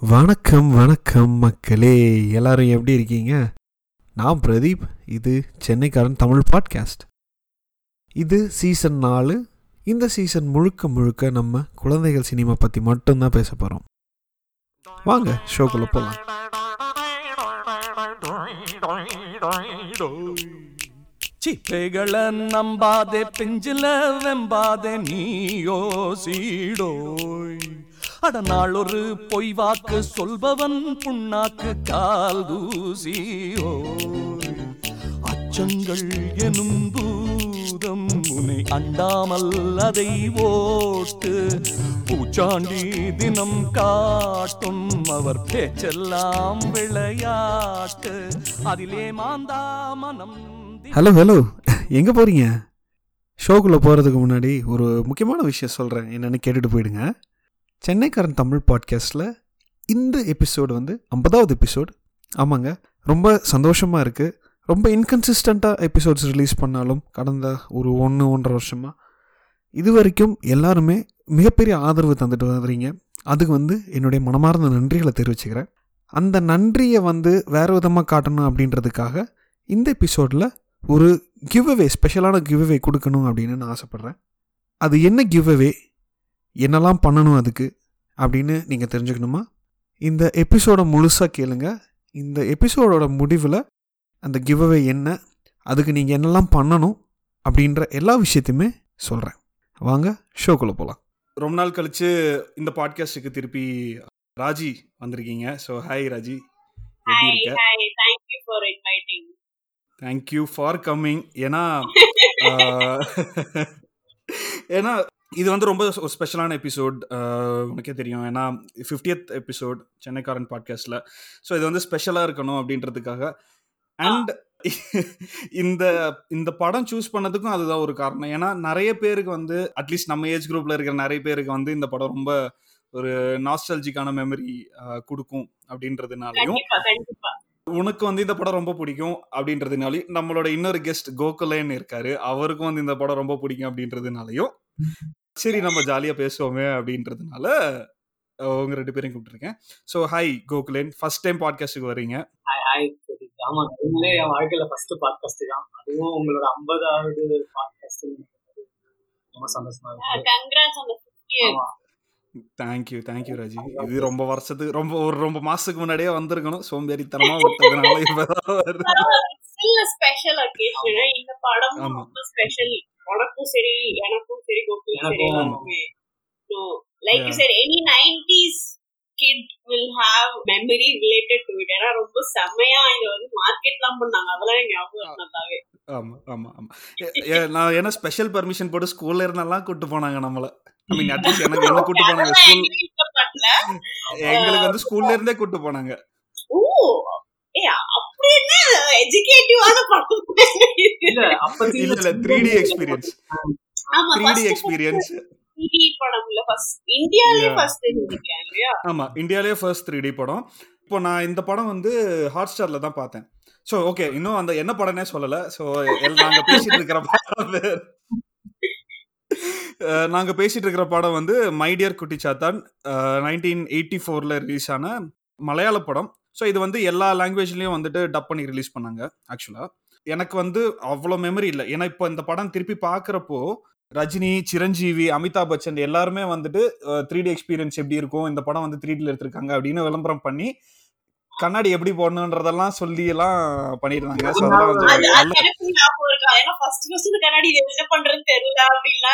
வணக்கம் வணக்கம் மக்களே. எல்லாரும் எப்படி இருக்கீங்க? நான் பிரதீப். இது சென்னைக்காரன் தமிழ் பாட்காஸ்ட். இது சீசன் நாலு. இந்த சீசன் முழுக்க முழுக்க நம்ம குழந்தைகள் சினிமா பற்றி மட்டும்தான் பேச போகிறோம் வாங்க ஷோக்குள்ளே போகலாம் சிப்பைகளை நம்பாதே பிஞ்சில வெம்பாதே நீயோ சீடோய். அட நாளொரு பொய் வாக்கு சொல்பவன் புண்ணாக்கு கால் தூசியோ அச்சங்கள் எனும் பூதம் உனை அண்டாமல் அதை ஓட்டு. பூச்சாண்டி தினம் காட்டும் அவர் பேச்செல்லாம் விளையாட்டு. அதிலே மாந்தா மனம் ஹலோ ஹலோ எங்கே போகிறீங்க ஷோக்குள்ளே போகிறதுக்கு முன்னாடி ஒரு முக்கியமான விஷயம் சொல்கிறேன் என்னென்னு கேட்டுட்டு போயிடுங்க. சென்னைக்காரன் தமிழ் பாட்காஸ்ட்டில் இந்த எபிசோடு வந்து ஐம்பதாவது எபிசோட் ஆமாங்க ரொம்ப சந்தோஷமாக இருக்குது ரொம்ப இன்கன்சிஸ்டண்ட்டாக எபிசோட்ஸ் ரிலீஸ் பண்ணாலும் கடந்த ஒரு ஒன்று ஒன்றரை வருஷமாக இது வரைக்கும் எல்லாருமே மிகப்பெரிய ஆதரவு தந்துட்டு வந்துறீங்க அதுக்கு வந்து என்னுடைய மனமார்ந்த நன்றிகளை தெரிவிச்சுக்கிறேன். அந்த நன்றியை வந்து வேறு விதமாக காட்டணும் அப்படின்றதுக்காக இந்த எபிசோடில் ஒரு கிவ் அவே ஸ்பெஷலான கிவ் அவே கொடுக்கணும் அப்படின்னு நான் ஆசைப்பட்றேன். அது என்ன கிவ் அவே என்னெல்லாம் பண்ணணும் அதுக்கு அப்படின்னு நீங்கள் தெரிஞ்சுக்கணுமா? இந்த எபிசோடை முழுசாக கேளுங்க. இந்த எபிசோடோட முடிவில் அந்த கிவ் அவே என்ன அதுக்கு நீங்கள் என்னெல்லாம் பண்ணணும் அப்படின்ற எல்லா விஷயத்தையுமே சொல்கிறேன் வாங்க ஷோக்குள்ளே போகலாம் ரொம்ப நாள் கழிச்சு இந்த பாட்காஸ்ட்டுக்கு திருப்பி ராஜி வந்திருக்கீங்க. So hi Raji. எப்படி Hi, இருக்க? hi. Thank you for inviting. Thank you for coming ஏன்னா ஏன்னா இது வந்து ரொம்ப ஒரு ஸ்பெஷலான எபிசோட் உனக்கே தெரியும். ஏன்னா ஃபிஃப்டியத் எபிசோட் சென்னைக்காரன் பாட்காஸ்டில் ஸோ இது வந்து ஸ்பெஷலாக இருக்கணும் அப்படின்றதுக்காக. அண்ட் இந்த இந்த படம் சூஸ் பண்ணதுக்கும் அதுதான் ஒரு காரணம். ஏன்னா நிறைய பேருக்கு வந்து அட்லீஸ்ட் நம்ம ஏஜ் குரூப்பில் இருக்கிற நிறைய பேருக்கு வந்து இந்த படம் ரொம்ப ஒரு நாஸ்டல்ஜிக்கான மெமரி கொடுக்கும் அப்படின்றதுனாலையும் உனக்கு வந்து இந்த படம் ரொம்ப பிடிக்கும் அப்படின்றதுனாலையும் நம்மளோட இன்னொரு கெஸ்ட் கோகுலேன்னு இருக்காரு. அவருக்கும் வந்து இந்த படம் ரொம்ப பிடிக்கும் அப்படின்றதுனாலையும் சரி நம்ம ஜாலியா பேசுவோமே அப்படின்றதுனால உங்க ரெண்டு பேரையும் கூப்பிட்டுருக்கேன் ஸோ ஹாய் கோகுலேன் ஃபர்ஸ்ட் டைம் பாட்காஸ்ட்டுக்கு வர்றீங்க ஹாய் ஹாய் பிரதீப். ஆமா உண்மையிலே என் வாழ்க்கையில ஃபர்ஸ்ட் பாட்காஸ்ட் தான் அதுவும் உங்களோட ஐம்பதாவது பாட்காஸ்ட் ரொம்ப சந்தோஷமா இருக்கு கங்க்ராட்ஸ் அந்த 50th. ஆமா. தேங்க்யூ தேங்க்யூ ராஜி இது ரொம்ப வருஷத்துக்கு ரொம்ப ஒரு ரொம்ப மாசத்துக்கு முன்னாடியே வந்திருக்கணும் சோம்பேறித்தனமா விட்டதுனால இப்பதான் வருது. Still a special occasion. இந்த படம் ஆமா. ரொம்ப ஸ்பெஷல் உனக்கும் சரி எனக்கும் சரி கோகுலும் சரி எல்லாருக்குமே. So like you. சரி any nineties kid will have memory related to it ஏன்னா ரொம்ப செம்மையா இதை வந்து மார்க்கெட்லாம் பண்ணாங்க. அதெல்லாம் ஞாபகம் நல்லாவே. ஆமா ஆமா ஆமா. நான் என்ன ஸ்பெஷல் பர்மிஷன் போட்டு ஸ்கூல்ல இருந்தெல்லாம் கூட்டு போனாங்க நம்மள. ஐ மீன் அட்லீஸ்ட் எனக்கு என்ன கூட்டு போனாங்க? ஸ்கூல் எங்களுக்கு வந்து ஸ்கூல்ல இருந்தே கூட்டு போனாங்க. ஓ! ஆமா த்ரீ டி எக்ஸ்பீரியன்ஸ் 3D படம்ல ஃபர்ஸ்ட் இந்தியாலயே. ஃபர்ஸ்ட் நினைக்கிறேன் இல்லையா? ஆமா இந்தியாலயே ஃபர்ஸ்ட் த்ரீ டி படம். இப்போ நான் இந்த படம் வந்து ஹாட் ஸ்டார்ல தான் பார்த்தேன். ஸோ ஓகே இன்னும் அந்த என்ன படம்னே சொல்லல. ஸோ நாங்க பேசிட்டு இருக்கிற படம் நாங்க பேசிட்டு இருக்கிற படம் வந்து மை டியர் குட்டி சாத்தான் நைன்டீன் எயிட்டி ஃபோர்ல ரிலீஸ் ஆன மலையாள படம். ஸோ இது வந்து எல்லா லாங்குவேஜ்லயும் வந்துட்டு டப் பண்ணி ரிலீஸ் பண்ணாங்க ஆக்சுவலா எனக்கு வந்து அவ்வளோ மெமரி இல்லை. ஏன்னா இப்போ இந்த படம் திருப்பி பார்க்குறப்போ ரஜினி சிரஞ்சீவி அமிதாப் பச்சன் எல்லாருமே வந்துட்டு த்ரீ டி எக்ஸ்பீரியன்ஸ் எப்படி இருக்கும் இந்த படம் வந்து த்ரீ டில எடுத்திருக்காங்க அப்படின்னு விளம்பரம் பண்ணி கண்ணாடி எப்படி போடணுன்றதெல்லாம் சொல்லி எல்லாம் அதெல்லாம் கண்ணாடி என்ன பண்றதுன்னு தெரியல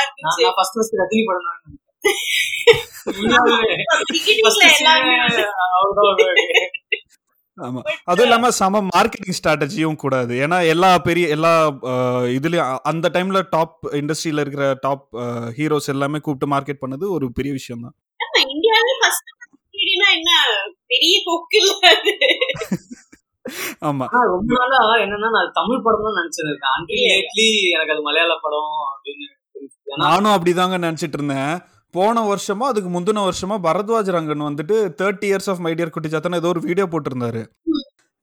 இருந்துச்சு. ஃபர்ஸ்ட் ஃபர்ஸ்ட் ரஜினி படம் தான் ஆமா. அதுவும் இல்லாம சம மார்க்கெட்டிங் ஸ்ட்ராட்டஜியும் கூடாது. ஏன்னா எல்லா பெரிய எல்லா இதுலயும் அந்த டைம்ல டாப் இண்டஸ்ட்ரியில இருக்கிற டாப் ஹீரோஸ் எல்லாமே கூப்பிட்டு மார்க்கெட் பண்ணது ஒரு பெரிய விஷயம் தான். என்ன பெரிய கொக்கு ஆமா. ரொம்ப நாளா என்னன்னா நான் தமிழ் படம் தான் அன்டில் லேட்லி எனக்கு அது மலையாள படம் அப்படின்னு நானும் அப்படிதாங்க நினைச்சிட்டு இருந்தேன். போன வருஷமா அதுக்கு முந்தின வருஷமா பரத்வாஜ் ரங்கன் வந்துட்டு தேர்ட்டி இயர்ஸ் ஆஃப் மைடியர் குட்டி சாத்தன் ஏதோ ஒரு வீடியோ போட்டிருந்தாரு.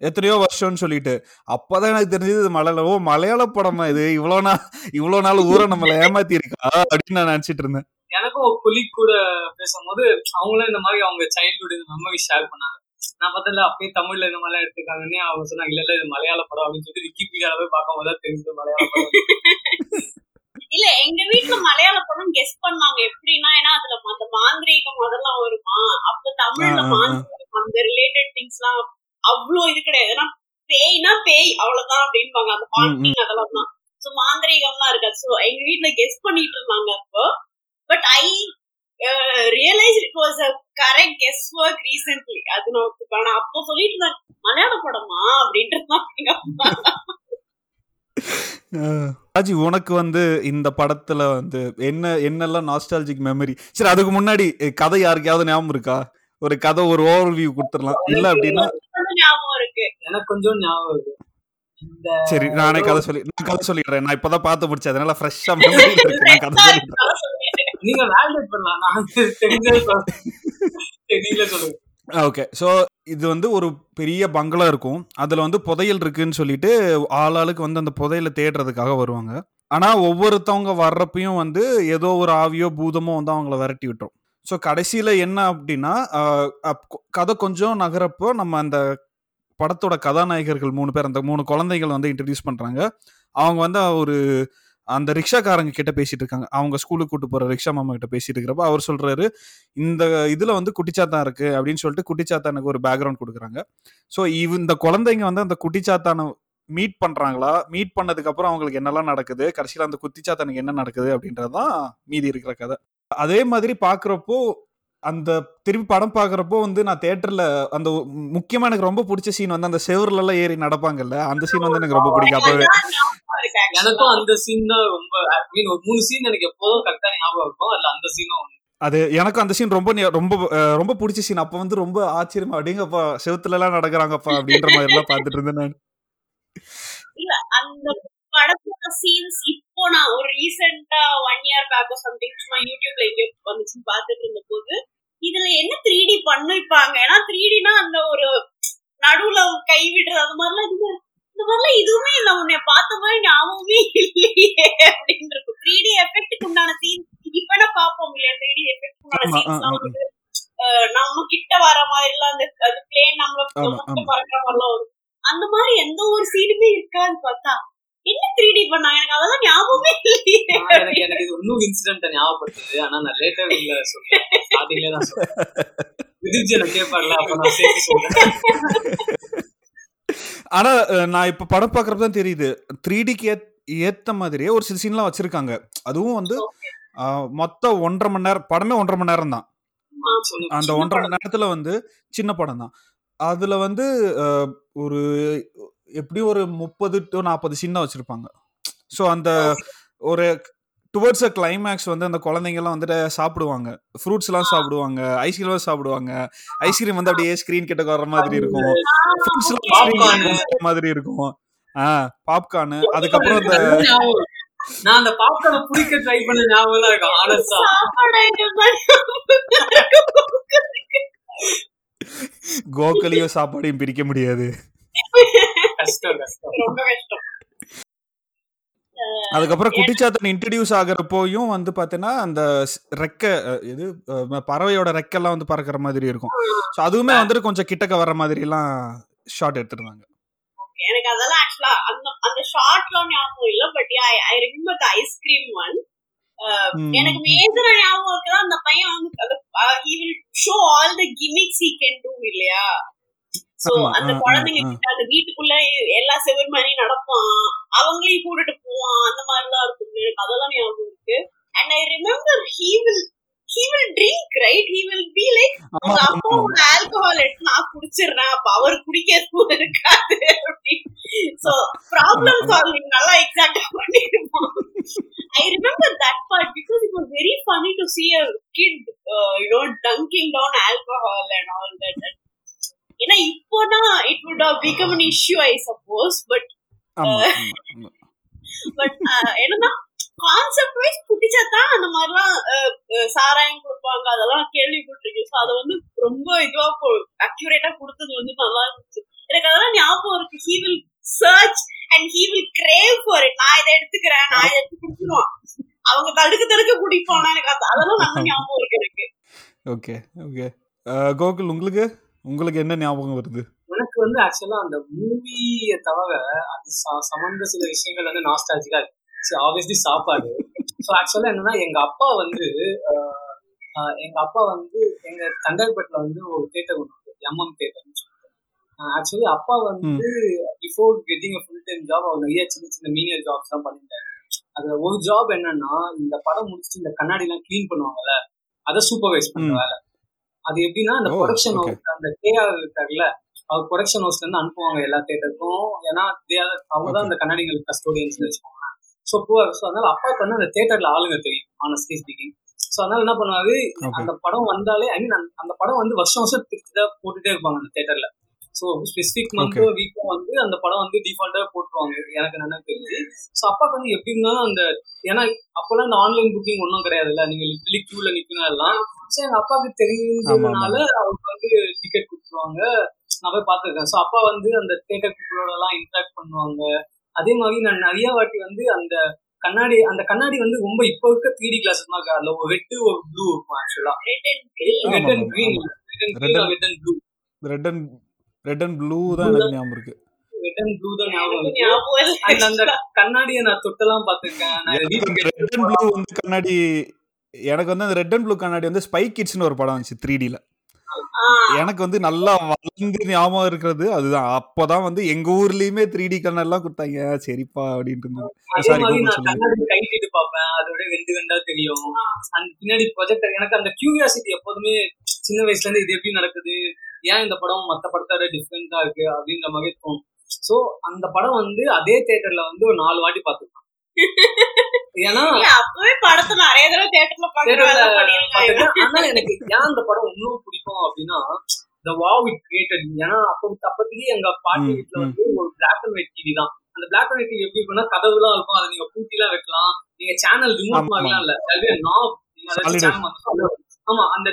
எத்தனையோ வருஷம்னு சொல்லிட்டு. அப்பதான் எனக்கு தெரிஞ்சது மலையாள ஓ மலையாள படமா இது? இவ்வளவு நாள் இவ்வளவு நாள் ஊரை நம்மள ஏமாத்தி இருக்கா? அப்படின்னு நான் நினைச்சிட்டு இருந்தேன். எனக்கும் ஒரு கூட பேசும்போது அவங்களும் இந்த மாதிரி அவங்க சைல்ட்ஹுட் இந்த மெமரி ஷேர் பண்ணாங்க. நான் பார்த்தல அப்படியே தமிழ்ல இந்த மாதிரிலாம் எடுத்துக்காங்கன்னே அவங்க சொன்னாங்க இல்ல இல்ல இது மலையாள படம் அப்படின்னு சொல்லிட்டு விக்கிபீடியால போய் பார்க்கும்போது தெரிஞ்சது மலையாள படம். இல்ல எங்க வீட்ல மலையாள படம் கெஸ் பண்ணாங்க. எப்படின்னா ஏன்னா அதுல அந்த மாந்திரீகம் அதெல்லாம் வருமா? அப்ப தமிழ்ல. மாந்திரீகம் அந்த ரிலேட்டட் திங்ஸ் எல்லாம் அவ்வளோ இது கிடையாது. ஏன்னா பேய்னா பேய் அவ்வளவுதான் அப்படின்பாங்க. அந்த பாண்டிங் அதெல்லாம் தான் சோ மாந்திரீகம்லாம் இருக்காது. சோ எங்க வீட்ல கெஸ் பண்ணிட்டு இருந்தாங்க அப்போ. But I realise it was a correct guess work recently அது. ஆனா அப்போ சொல்லிட்டு இருந்தாங்க மலையாள படமா? அம்மா. ராஜி உனக்கு வந்து இந்த படத்துல வந்து என்ன என்னெல்லாம் நாஸ்டாலஜிக் மெமரி சரி அதுக்கு முன்னாடி கதை யாருக்கையாவது ஞாபகம் இருக்கா? ஒரு கதை ஒரு ஓவர் வியூ கொடுத்துடலாம் இல்ல அப்படின்னா அது ஞாபகம் இருக்கு. எனக்கு கொஞ்சம் ஞாபகம் இருக்கு. சரி நானே கதை சொல்லி நான் கதை சொல்லிடுறேன். நான் இப்பதான் பார்த்து முடிச்சேன். அதனால ஃப்ரெஷ்ஷா மெமரி இருக்கு. நான் கதை சொல்லிடுறேன். நீங்க வேலிடேட் பண்ணலாம். நான் தெரிஞ்சது. தெரியல சொல்லுங்க. ஓகே ஸோ இது வந்து ஒரு பெரிய பங்களா இருக்கும். அதில் வந்து புதையல் இருக்குன்னு சொல்லிட்டு ஆளாளுக்கு வந்து அந்த புதையலை தேடுறதுக்காக வருவாங்க. ஆனால் ஒவ்வொருத்தவங்க வர்றப்பையும் வந்து ஏதோ ஒரு ஆவியோ பூதமோ வந்து அவங்கள விரட்டி விட்டுரும். ஸோ கடைசியில் என்ன அப்படின்னா அப்- கதை கொஞ்சம் நகரப்போ நம்ம அந்த படத்தோட கதாநாயகர்கள் மூணு பேர் அந்த மூணு குழந்தைகள் வந்து இன்ட்ரடியூஸ் பண்ணுறாங்க அவங்க வந்து ஒரு அந்த ரிக்ஷாக்காரங்க கிட்ட பேசிட்டு இருக்காங்க அவங்க ஸ்கூலுக்கு கூட்டு போற ரிக்ஷா மாமா கிட்ட பேசிட்டு இருக்கிறப்ப அவர் சொல்றாரு இந்த இதுல வந்து குட்டிச்சாத்தான் இருக்கு அப்படின்னு சொல்லிட்டு குட்டிச்சாத்தானுக்கு ஒரு பேக்ரவுண்ட் கொடுக்குறாங்க. ஸோ இவ இந்த குழந்தைங்க வந்து அந்த குட்டிச்சாத்தானை மீட் பண்றாங்களா? மீட் பண்ணதுக்கு அப்புறம் அவங்களுக்கு என்னெல்லாம் நடக்குது? கடைசியில் அந்த குட்டிச்சாத்தானுக்கு என்ன நடக்குது அப்படின்றது தான் மீதி இருக்கிற கதை. அதே மாதிரி பார்க்குறப்போ அந்த திருப்பி படம் பார்க்குறப்போ வந்து நான் தேட்டரில் அந்த முக்கியமாக எனக்கு ரொம்ப பிடிச்ச சீன் வந்து அந்த செவர்ல எல்லாம் ஏறி நடப்பாங்கல்ல அந்த சீன் வந்து எனக்கு ரொம்ப பிடிக்கும். அப்பவே. எனக்கும் அந்த சீன் தான் ரொம்ப மீன் ஒரு மூணு சீன் எனக்கு எப்போதும் கரெக்டா ஞாபகம் இருக்கும். அதுல அந்த சீனும் அது எனக்கும் அந்த சீன் ரொம்ப ரொம்ப ரொம்ப பிடிச்ச சீன் அப்போ வந்து ரொம்ப ஆச்சரியமா அப்படிங்கப்பா செவுத்துல எல்லாம் நடக்கிறாங்கப்பா அப்படின்ற மாதிரி எல்லாம் பார்த்துட்டு இருந்தேன் நான். இல்ல அந்த படத்தோட சீன்ஸ் இப்போ நான் ஒரு ரீசெண்டா ஒன் இயர் பேக் சம்திங் சும்மா யூடியூப்ல எங்கேயோ வந்துச்சுன்னு பார்த்துட்டு இருந்த போது இதுல என்ன த்ரீ டி பண்ணிருப்பாங்க? ஏன்னா த்ரீ டினா அந்த ஒரு நடுவுல கை விடுறது அது மாதிரிலாம் இது இந்த மாதிரிலாம் இதுவுமே இல்ல. உன்னை பார்த்த மாதிரி ஞாபகமே இல்லையே அப்படின்னு இருக்கும் த்ரீ டி எஃபெக்ட்டுக்கு உண்டான சீன் இப்ப என்ன பார்ப்போம் இல்லையா? த்ரீ டி எஃபெக்ட் உண்டான ஆமா, சீன்ஸ் ஆ, ஆ, வந்து நம்ம கிட்ட வர மாதிரி எல்லாம் அந்த அது பிளேன் நம்மள. பறக்கிற மாதிரிலாம் வரும். அந்த மாதிரி எந்த ஒரு சீனுமே இருக்காது பார்த்தா என்ன த்ரீ டி பண்ணாங்க எனக்கு அதெல்லாம் ஞாபகமே இல்லையே. ஆனா எனக்கு எனக்கு இது இன்னும் இன்சிடென்ட் ஞாபகப்படுத்துது. ஆனா நான் லேட்டர் இல்ல சொல்றேன். ஸ்டார்டிங்ல தான் சொல்றேன். விதிர்ஜன கேட்பார்ல அப்ப நான் சேர்த்து சொல்றேன். ஆனா நான் இப்ப படம் பார்க்கறப்ப தான் தெரியுது. த்ரீ டிக்கு ஏத்த மாதிரியே ஒரு சில சீன்லாம் வச்சிருக்காங்க. அதுவும் வந்து மொத்தம் ஒன்றரை மணி நேரம் படமே ஒன்றரை மணி நேரம் தான். அந்த ஒன்றரை மணி நேரத்துல வந்து சின்ன படம் தான். அதுல வந்து ஒரு எப்படியும் ஒரு முப்பது டு நாற்பது சீன் தான் வச்சிருப்பாங்க. ஸோ அந்த ஒரு டுவர்ட்ஸ் அ கிளைமேக்ஸ் வந்து அந்த குழந்தைங்கலாம் வந்துட்டு சாப்பிடுவாங்க. ஃப்ரூட்ஸ் எல்லாம் சாப்பிடுவாங்க. ஐஸ்கிரீம் சாப்பிடுவாங்க. ஐஸ்கிரீம் வந்து அப்படியே ஸ்கிரீன் கிட்ட வர்ற மாதிரி இருக்கும். மாதிரி இருக்கும். ஆ பாப்கார்னு அதுக்கப்புறம் அந்த. நான் அந்த பாப்கார்னை பிடிக்க ட்ரை பண்ண ஞாபகம் இருக்கு ஆனஸ்டா கோகலியும் சாப்பாடையும் பிரிக்க முடியாது. கஷ்டம் கஷ்டம் ரொம்ப கஷ்டம். அதுக்கப்புறம் குட்டிச்சாத்தன் இன்ட்ரடியூஸ் ஆகிறப்போயும் வந்து பார்த்தீங்கன்னா அந்த ரெக்கை இது பறவையோட ரெக்கெல்லாம் வந்து பறக்கிற மாதிரி இருக்கும். ஸோ அதுவுமே வந்துட்டு கொஞ்சம் கிட்டக்க வர மாதிரி எல்லாம் ஷார்ட் எடுத்துருந்தாங்க எனக்கு அதெல்லாம் ஆக்சுவலா அந்த அந்த ஷார்ட்லாம் ஞாபகம் இல்ல but I I remember the ice cream one எனக்கு மேஜரா ஞாபகம் இருக்குதா அந்த பையன் வந்து அந்த he will show all the gimmicks he can do இல்லையா? சோ அந்த குழந்தைங்க. கிட்ட அந்த வீட்டுக்குள்ள எல்லா செவர் மாதிரி நடப்பான் அவங்களையும் கூட்டிட்டு போவான். அந்த மாதிரிலாம் இருக்கும். எனக்கு அதெல்லாம் ஞாபகம் இருக்கு. And I remember he will he will drink right he will be like உங்க அப்பா ஆல்கஹால் எடுத்து நான் குடிச்சிடுறேன். அப்ப அவர் குடிக்கிறது இருக்காது. சோ ப்ராப்ளம் சால்விங் நல்லா எக்ஸாக்டா பண்ணிருப்போம் I remember that part because it was very funny to see a kid uh, you know dunking down alcohol and all that. ஏன்னா இப்போனா it issue i suppose but ஆமா, ஆமா, ஆமா. பட் என்னன்னா concept wise குட்டிச்சாத்தான் அந்த மாதிரிலாம் அஹ், அஹ், சாராயம் கொடுப்பாங்க. அதெல்லாம் கேள்விப்பட்டிருக்கேன். ஸோ அதை வந்து ரொம்ப இதுவா அக்யூரேட்டா கொடுத்தது வந்து நல்லா இருந்துச்சு. எனக்கு அதெல்லாம் ஞாபகம் இருக்கு. He will search and he will crave for it நான் இதை எடுத்துக்கிறேன் நான் இதை எடுத்து கொடுத்துருவான் அவங்க தடுக்க தடுக்க கூட்டிட்டு போனா எனக்கு அது- அதெல்லாம் நல்ல ஞாபகம் இருக்கு எனக்கு. ஓகே ஓகே கோகுல் உங்களுக்கு? உங்களுக்கு என்ன ஞாபகம் வருது? எனக்கு வந்து ஆக்சுவலா அந்த மூவியை தவிர அது சம்மந்த சில விஷயங்கள் வந்து நாஸ்டாலஜிக்கா இருக்கு. ஆப்வியஸ்லி சாப்பாடு. ஸோ ஆக்சுவலா என்னன்னா எங்க அப்பா வந்து எங்க அப்பா வந்து எங்க தண்டாய்பேட்டில் வந்து ஒரு தேட்டர் ஒன்று இருக்கு. எம்எம் தேட்டர்னு சொல்லிட்டு. ஆக்சுவலி அப்பா வந்து before getting full time job அவர் நிறைய சின்ன சின்ன மீனியர் ஜாப்ஸ் தான் பண்ணிட்டாரு. அதுல ஒரு ஜாப் என்னன்னா இந்த படம் முடிச்சுட்டு இந்த கண்ணாடி எல்லாம் க்ளீன் பண்ணுவாங்கல்ல அதை சூப்பர்வைஸ் பண்ற ம். வேலை. அது எப்படின்னா அந்த ப்ரொடக்ஷன். ஹவுஸ் அந்த கேஆர் இருக்காருல்ல அவர் ப்ரொடக்ஷன் ஹவுஸ்ல இருந்து அனுப்புவாங்க எல்லா தேட்டருக்கும் ஏன்னா அவங்க தான். அந்த கண்ணாடிகளுக்கு கஸ்டோடியன்ஸ் வச்சுக்கோங்க. ஸோ ஸோ அதனால அப்பாவுக்கு வந்து அந்த தேட்டர்ல ஆளுங்க தெரியும் ஆனஸ்ட்லி ஸ்பீக்கிங் ஸோ அதனால என்ன பண்ணுவாரு அந்த படம் வந்தாலே ஐ மீன் அந்த படம் வந்து வருஷம் வருஷம் திருப்பி தான் போட்டுட்டே இருப்பாங்க அந்த தேட்டர்ல ஸோ ஸ்பெசிபிக் மந்த்தோ வீக்கோ வந்து அந்த படம் வந்து டிஃபால்ட்டா போட்டுருவாங்க. எனக்கு நல்லா தெரிஞ்சு. ஸோ அப்பாவுக்கு வந்து எப்படி இருந்தாலும் அந்த ஏன்னா அப்போல்லாம் இந்த ஆன்லைன் புக்கிங் ஒன்றும் கிடையாதுல்ல. நீங்க லிட்டலி கியூல நிக்கணும் எல்லாம். ஸோ எங்க அப்பாவுக்கு தெரிஞ்சதுனால அவருக்கு வந்து டிக்கெட் கொடுத்துருவாங்க. நான் போய் பார்த்துருக்கேன். ஸோ அப்பா வந்து அந்த தேட்டர் பீப்புளோட எல்லாம் இன்ட்ராக்ட் பண்ணுவாங்க. அதே மாதிரி நான் நிறைய வாட்டி வந்து அந்த கண்ணாடி அந்த கண்ணாடி வந்து ரொம்ப இப்போ இருக்க த்ரீ டி கிளாஸஸ் மாதிரி இருக்காது. அதுல ஒரு ரெட்டு ஒரு ப்ளூ இருக்கும் ஆக்சுவலா red and green red and blue red and red and blue தான் எனக்கு ஞாபகம் இருக்கு. ரெட் அண்ட் ப்ளூ தான் ஞாபகம் அந்த கண்ணாடியை நான் பார்த்திருக்கேன். ரெட் அண்ட் வந்து கண்ணாடி எனக்கு வந்து அந்த ரெட் அண்ட் ப்ளூ கண்ணாடி வந்து ஸ்பை கிட்ஸ்னு ஒரு படம் வந்துச்சு த்ரீ டில எனக்கு வந்து நல்லா வளர்ந்து ஞாபகம் இருக்கிறது அதுதான். அப்போதான் வந்து எங்க ஊர்லயுமே த்ரீ டி கண்ணெல்லாம் கொடுத்தாங்க. சரிப்பா அப்படின்ட்டு இருந்தது. கண்ணாடி கைட்டிட்டு பார்ப்பேன். அதோட வெண்டு வெண்டா தெரியும். அந்த பின்னாடி ப்ரொஜெக்டர் எனக்கு அந்த கியூரியாசிட்டி எப்போதுமே சின்ன வயசுல இருந்து இது எப்படி நடக்குது? ஏன் இந்த படம் மத்த படத்தோட டிஃப்ரெண்டா இருக்கு அப்படின்ற மாதிரி தோணும். சோ அந்த படம் வந்து அதே தியேட்டர்ல வந்து ஒரு நாலு வாட்டி ஏன்னா அப்பவே படத்தை நிறைய தடவை. ஆனா எனக்கு ஏன் அந்த படம் இன்னும் பிடிக்கும் அப்படின்னா the wow it created ஏன்னா அப்போ அப்போதைக்கு எங்க பாட்டி வீட்டுல. வந்து ஒரு பிளாக் அண்ட் ஒயிட் டிவி தான். அந்த பிளாக் அண்ட் ஒயிட் டிவி எப்படி இருக்கும்னா கதவுலாம் இருக்கும். அதை நீங்க பூட்டிலாம் வைக்கலாம். நீங்க சேனல் ரிமோட் மாதிரிலாம் இல்ல. அது நாப் நீங்க அதை Solid. channel மாத்தலாம். ஆமா அந்த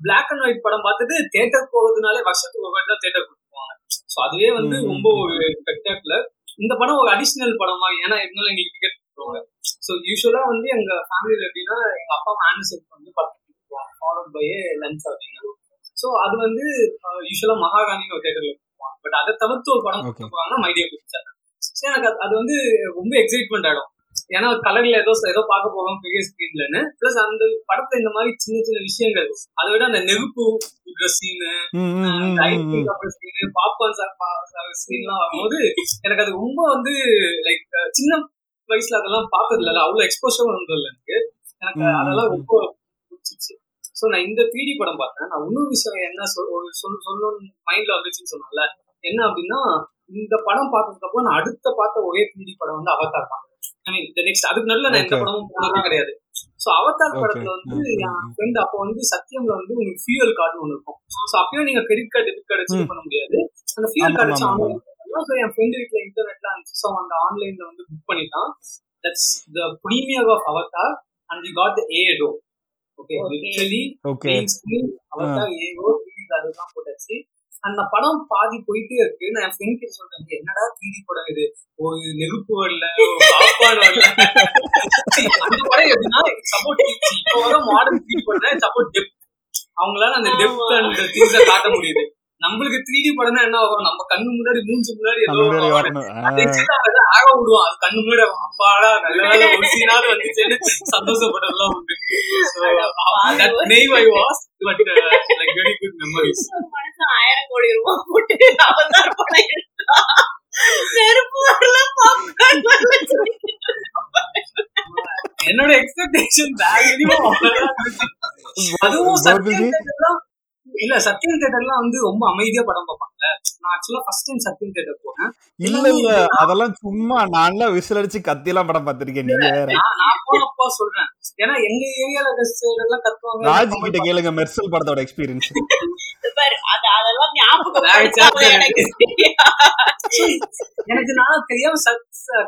பிளாக் அண்ட் ஒயிட் படம் பார்த்துட்டு தியேட்டர் போகிறதுனாலே வருஷத்துக்கு ஒரு வாட்டி தான் தியேட்டர் கொடுத்துருவாங்க ஸோ அதுவே வந்து ரொம்ப ஒரு ஸ்பெக்டாக்குலர் இந்த படம் ஒரு அடிஷனல் படம் ஏன்னா இருந்தாலும் எங்களுக்கு டிக்கெட் கொடுத்துருவாங்க. ஸோ யூஸ்வலா வந்து எங்க ஃபேமிலியில எப்படின்னா எங்க அப்பா ஆனிவர்சரி வந்து பத்து கொடுத்துருவாங்க. ஃபாலோட் பை லஞ்ச் அப்படின்னு. ஸோ அது வந்து யூஸ்வலா மகாகாணின்னு ஒரு தேட்டர்ல கொடுப்பாங்க பட் அதை தவிர்த்து ஒரு படம். கொடுத்துருவாங்கன்னா மைடியா கொடுத்தாங்க ஸோ எனக்கு அது- வந்து ரொம்ப எக்ஸைட்மெண்ட் ஆயிடும். ஏன்னா கலர்ல ஏதோ ஏதோ பார்க்க போறோம் பெரிய ஸ்கிரீன்லன்னு பிளஸ் அந்த படத்துல இந்த மாதிரி சின்ன சின்ன விஷயங்கள். அதை விட அந்த நெருப்பு சீனு. சீனு பாப்கார்ன் சீன்லாம் வரும்போது எனக்கு அது ரொம்ப வந்து லைக் சின்ன வயசுல அதெல்லாம் பார்த்தது இல்ல அவ்வளவு எக்ஸ்போஷரும் இருந்தது எனக்கு. எனக்கு அதெல்லாம். ரொம்ப பிடிச்சிச்சு ஸோ நான் இந்த 3D படம் பார்த்தேன். நான் இன்னொரு விஷயம் என்ன சொல் ஒரு சொல் சொல்லணும்னு மைண்ட்ல வந்துச்சுன்னு சொன்னேன்ல. என்ன அப்படின்னா இந்த படம் பார்த்ததுக்கு அப்புறம் நான் அடுத்த பார்த்த ஒரே 3D படம் வந்து அவதார் தான். ஐ மீன் நெக்ஸ்ட் அதுக்கு நான் எந்த. படமும் போனதே கிடையாது ஸோ அவதார். படத்துல வந்து என். ஃப்ரெண்ட் அப்போ வந்து சத்தியம்ல வந்து உங்களுக்கு ஃபியூல் கார்டு ஒன்று இருக்கும் ஸோ அப்பயும் நீங்க கிரெடிட் கார்டு டெபிட் கார்டு வச்சு. பண்ண முடியாது அந்த ஃபியூல் ஆமா, கார்டு வச்சு ஆன்லைன் ஸோ என் ஃப்ரெண்ட் வீட்டில் இன்டர்நெட்ல இருந்துச்சு ஸோ அந்த ஆன்லைன்ல வந்து புக் பண்ணிட்டான் that's the premiere of Avatar and you got the A row okay Okay. Literally okay Avatar A row அதுதான் போட்டாச்சு அந்த படம் பாதி போயிட்டே இருக்கு. நான் என் ஃப்ரெண்ட் கிட்ட சொல்றேன் என்னடா த்ரீ படம் இது? ஒரு நெருப்பு வரல ஒரு சாப்பாடு வரல. அந்த படம் எப்படின்னா சப்போர்ட் இப்போ வர மாடர்ன் த்ரீ படம் சப்போர்ட் டெப்த் அவங்களால அந்த டெப்த் அண்ட் திங்ஸ காட்ட முடியுது. நம்மளுக்கு த்ரீ டி படம்னா என்ன ஆகும்? நம்ம கண்ணு முன்னாடி மூஞ்சி முன்னாடி ஏதோ ஆக விடுவோம் அது கண்ணு முன்னாடி அப்பாடா நல்ல வேலை ஒரு சீனாவது வந்துச்சுன்னு சந்தோஷப்பட்டதெல்லாம் உண்டு. So, that name I was, but uh, like ஆயிரம் கோடி ரூபாய் போட்டு அவதார் படம் எடுத்தா. என்னோட எக்ஸ்பெக்டேஷன். அதுவும் சத்யம் இல்ல சத்யம் தேட்டர்லாம் வந்து ரொம்ப அமைதியா படம் பார்ப்பாங்க நான் ஆக்சுவலா ஃபர்ஸ்ட் டைம் சத்யம் தேட்டர் போனேன். இல்ல இல்ல அதெல்லாம் சும்மா நான்லாம் விசில் அடிச்சு கத்தியெல்லாம் படம் பார்த்திருக்கேன் நீங்க வேற. நான் நான் போனப்போ சொல்றேன். ஏன்னா எங்க ஏரியால எல்லாம் கத்துவாங்க. ராஜ் கிட்ட கேளுங்க மெர்சல் படத்தோட எக்ஸ்பீரியன்ஸ் பாரு அது அதெல்லாம் ஞாபகம் எனக்கு நான் தெரியாம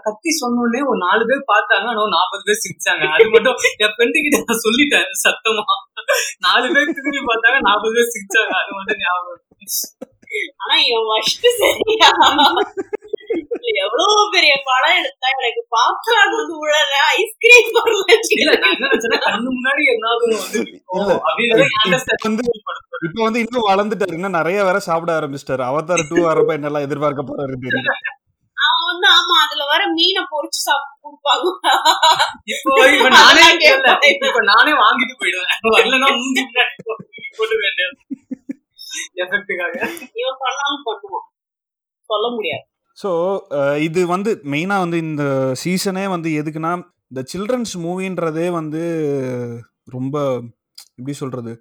கத்தி சொன்னோடனே ஒரு நாலு பேர் பார்த்தாங்க. ஆனா நாற்பது பேர் சிரிச்சாங்க. அது மட்டும் என் ஃப்ரெண்டு கிட்ட நான் சொல்லிட்டேன் சத்தமா. நாலு பேர் திரும்பி பார்த்தாங்க நாற்பது பேர் சிரிச்சாங்க. அது மட்டும் ஞாபகம். ஆனா இவன் ஃபர்ஸ்ட் சரியா? எவ்வளவு பெரிய படம் எடுத்தா எனக்கு பாப்கார்ன் வந்து உழல ஐஸ்கிரீம். அப்படின்றத இப்ப வந்து இப்ப வந்து இன்னும் வளர்ந்துட்டாரு. இன்னும் நிறைய வேற சாப்பிட ஆரம்பிச்சிட்டாரு. அவதார் டூ வரப்ப என்னெல்லாம் எதிர்பார்க்க போறாரு தெரியல. அவன் வந்து ஆமா அதுல வர மீனை பொரிச்சு சாப்பிட்டு கொடுப்பாங்க. இப்போ இப்ப நானே அதெல்லாம் கேட்பேன். இல்ல, இப்ப நானே வாங்கிட்டு போயிடுவேன். இல்லன்னா மூஞ்சி முன்னாடி போட்டு இவன் பண்ணாலும் பண்ணுவான் சொல்ல முடியாது. ஸோ uh, இது வந்து மெயினாக வந்து இந்த சீசனே வந்து எதுக்குன்னா இந்த சில்ட்ரன்ஸ் மூவின்றதே வந்து ரொம்ப எப்படி சொல்கிறது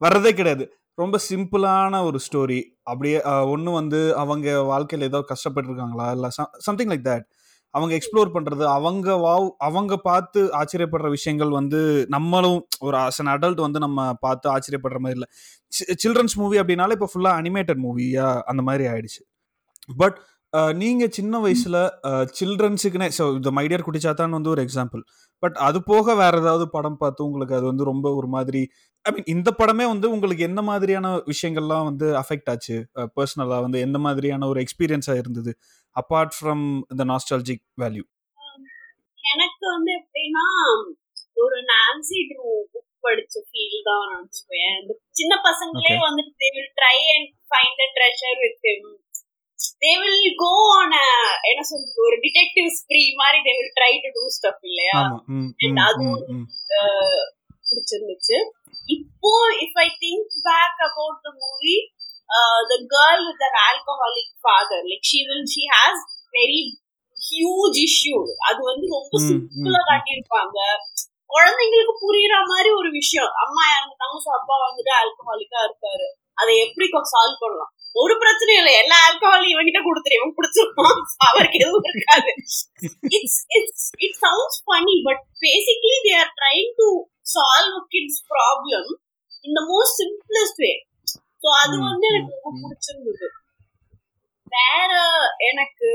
வர்றதே கிடையாது. ரொம்ப சிம்பிளான ஒரு ஸ்டோரி அப்படியே ஒன்று வந்து அவங்க வாழ்க்கையில் ஏதோ கஷ்டப்பட்டிருக்காங்களா இல்லை சம்திங் லைக் தட் அவங்க எக்ஸ்ப்ளோர் பண்ணுறது அவங்க வாவ் அவங்க பார்த்து ஆச்சரியப்படுற விஷயங்கள் வந்து நம்மளும் ஒரு ஆஸ் அன் அடல்ட் வந்து நம்ம பார்த்து ஆச்சரியப்படுற மாதிரி இல்லை. சில்ட்ரன்ஸ் மூவி அப்படின்னாலே இப்போ ஃபுல்லாக அனிமேட்டட் மூவியாக அந்த மாதிரி ஆயிடுச்சு. பட் நீங்க சின்ன வயசுல சில்ட்ரன்ஸுக்குனே ஸோ இந்த மைடியர் குட்டிச்சாத்தான் வந்து ஒரு எக்ஸாம்பிள் பட் அது போக வேற ஏதாவது படம் பார்த்து உங்களுக்கு அது வந்து ரொம்ப ஒரு மாதிரி ஐ மீன் இந்த படமே வந்து உங்களுக்கு எந்த மாதிரியான விஷயங்கள்லாம் வந்து அஃபெக்ட் ஆச்சு? பர்சனலாக வந்து எந்த மாதிரியான ஒரு எக்ஸ்பீரியன்ஸாக இருந்தது? அப்பார்ட் ஃப்ரம் இந்த நாஸ்டாலஜிக் வேல்யூ எனக்கு வந்து எப்படின்னா ஒரு நான்சி ட்ரூ புக் படிச்ச ஃபீல் தான் நினைச்சுக்கேன் இந்த சின்ன பசங்களே. வந்துட்டு they will try and find a treasure with him they will go on என்ன சொல்றது ஒரு டிடெக்டிவ் ஸ்ப்ரீ மாதிரி they will try to do stuff இல்லையா? ம், அது பிடிச்சிருந்துச்சு. இப்போ if I think back about the movie the girl with an alcoholic father like she will she has very huge issue அது வந்து ரொம்ப சிம்பிளா காட்டியிருப்பாங்க. குழந்தைங்களுக்கு புரியுற மாதிரி ஒரு விஷயம். அம்மா இறந்துட்டாங்க ஸோ அப்பா வந்துட்டு ஆல்கஹாலிக்கா இருக்காரு அதை எப்படி சால்வ் பண்ணலாம்? ஒரு பிரச்சனையும் இல்லை. எல்லா ஆல்கஹாலும் இவன்கிட்ட கொடுத்துரு. இவன் குடிச்சிருப்பான் அவருக்கு எதுவும் இருக்காது. It's it's it sounds funny but basically they are trying to solve kids problem in the most simplest way so அது ம், வந்து எனக்கு ரொம்ப ம். பிடிச்சிருந்தது. வேற எனக்கு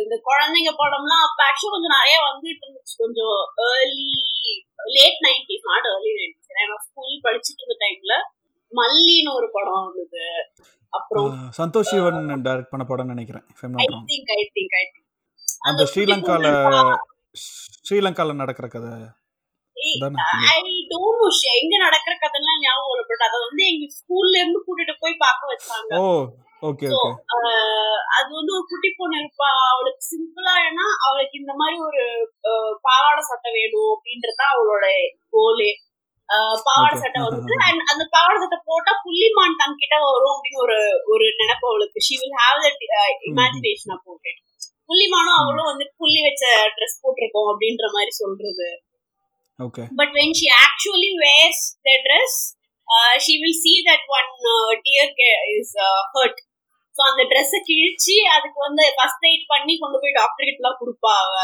இந்த குழந்தைங்க படம்லாம் அப்ப ஆக்சுவலா கொஞ்சம் நிறைய வந்துட்டு இருந்துச்சு. கொஞ்சம் early late nineties not early nineties நான் ஸ்கூல் படிச்சுட்டு இருந்த டைம்ல மல்லின்னு ஒரு படம் வந்தது. அப்புறம் சந்தோஷ் சிவன் டைரக்ட் பண்ண படம்னு நினைக்கிறேன் I. Think I think I think அந்த ஸ்ரீலங்கால ஸ்ரீலங்கால நடக்கிற கதை. எங்க நடக்கிற கதைலாம் ஞாபகம் இல்லை பட் அதை வந்து எங்க ஸ்கூல்ல இருந்து கூட்டிட்டு போய் பார்க்க வச்சாங்க. ஓ ஓகே அது வந்து ஒரு குட்டி பொண்ணு இருப்பா. அவளுக்கு சிம்பிளா ஏன்னா அவளுக்கு இந்த மாதிரி ஒரு பாவாடை சட்டை வேணும் அப்படின்றது அவளோட கோலே பாவாடை. சட்டை வந்து and அந்த பாவாடை சட்டை போட்டா புள்ளிமான் தன் கிட்ட வரும் அப்படின்னு ஒரு ஒரு நினைப்பு அவளுக்கு. She will have that imagination it புள்ளிமானும் அவளும் வந்து புள்ளி வச்ச ட்ரெஸ் போட்டிருக்கோம் அப்படின்ற மாதிரி சொல்றது. Wears the dress uh, she will see that one uh, deer ca- is uh, hurt. So அந்த ட்ரெஸ்ஸை கிழிச்சு அதுக்கு வந்து ஃபர்ஸ்ட் எய்ட் பண்ணி கொண்டு போய் டாக்டர் கிட்ட எல்லாம் கொடுப்பா அவ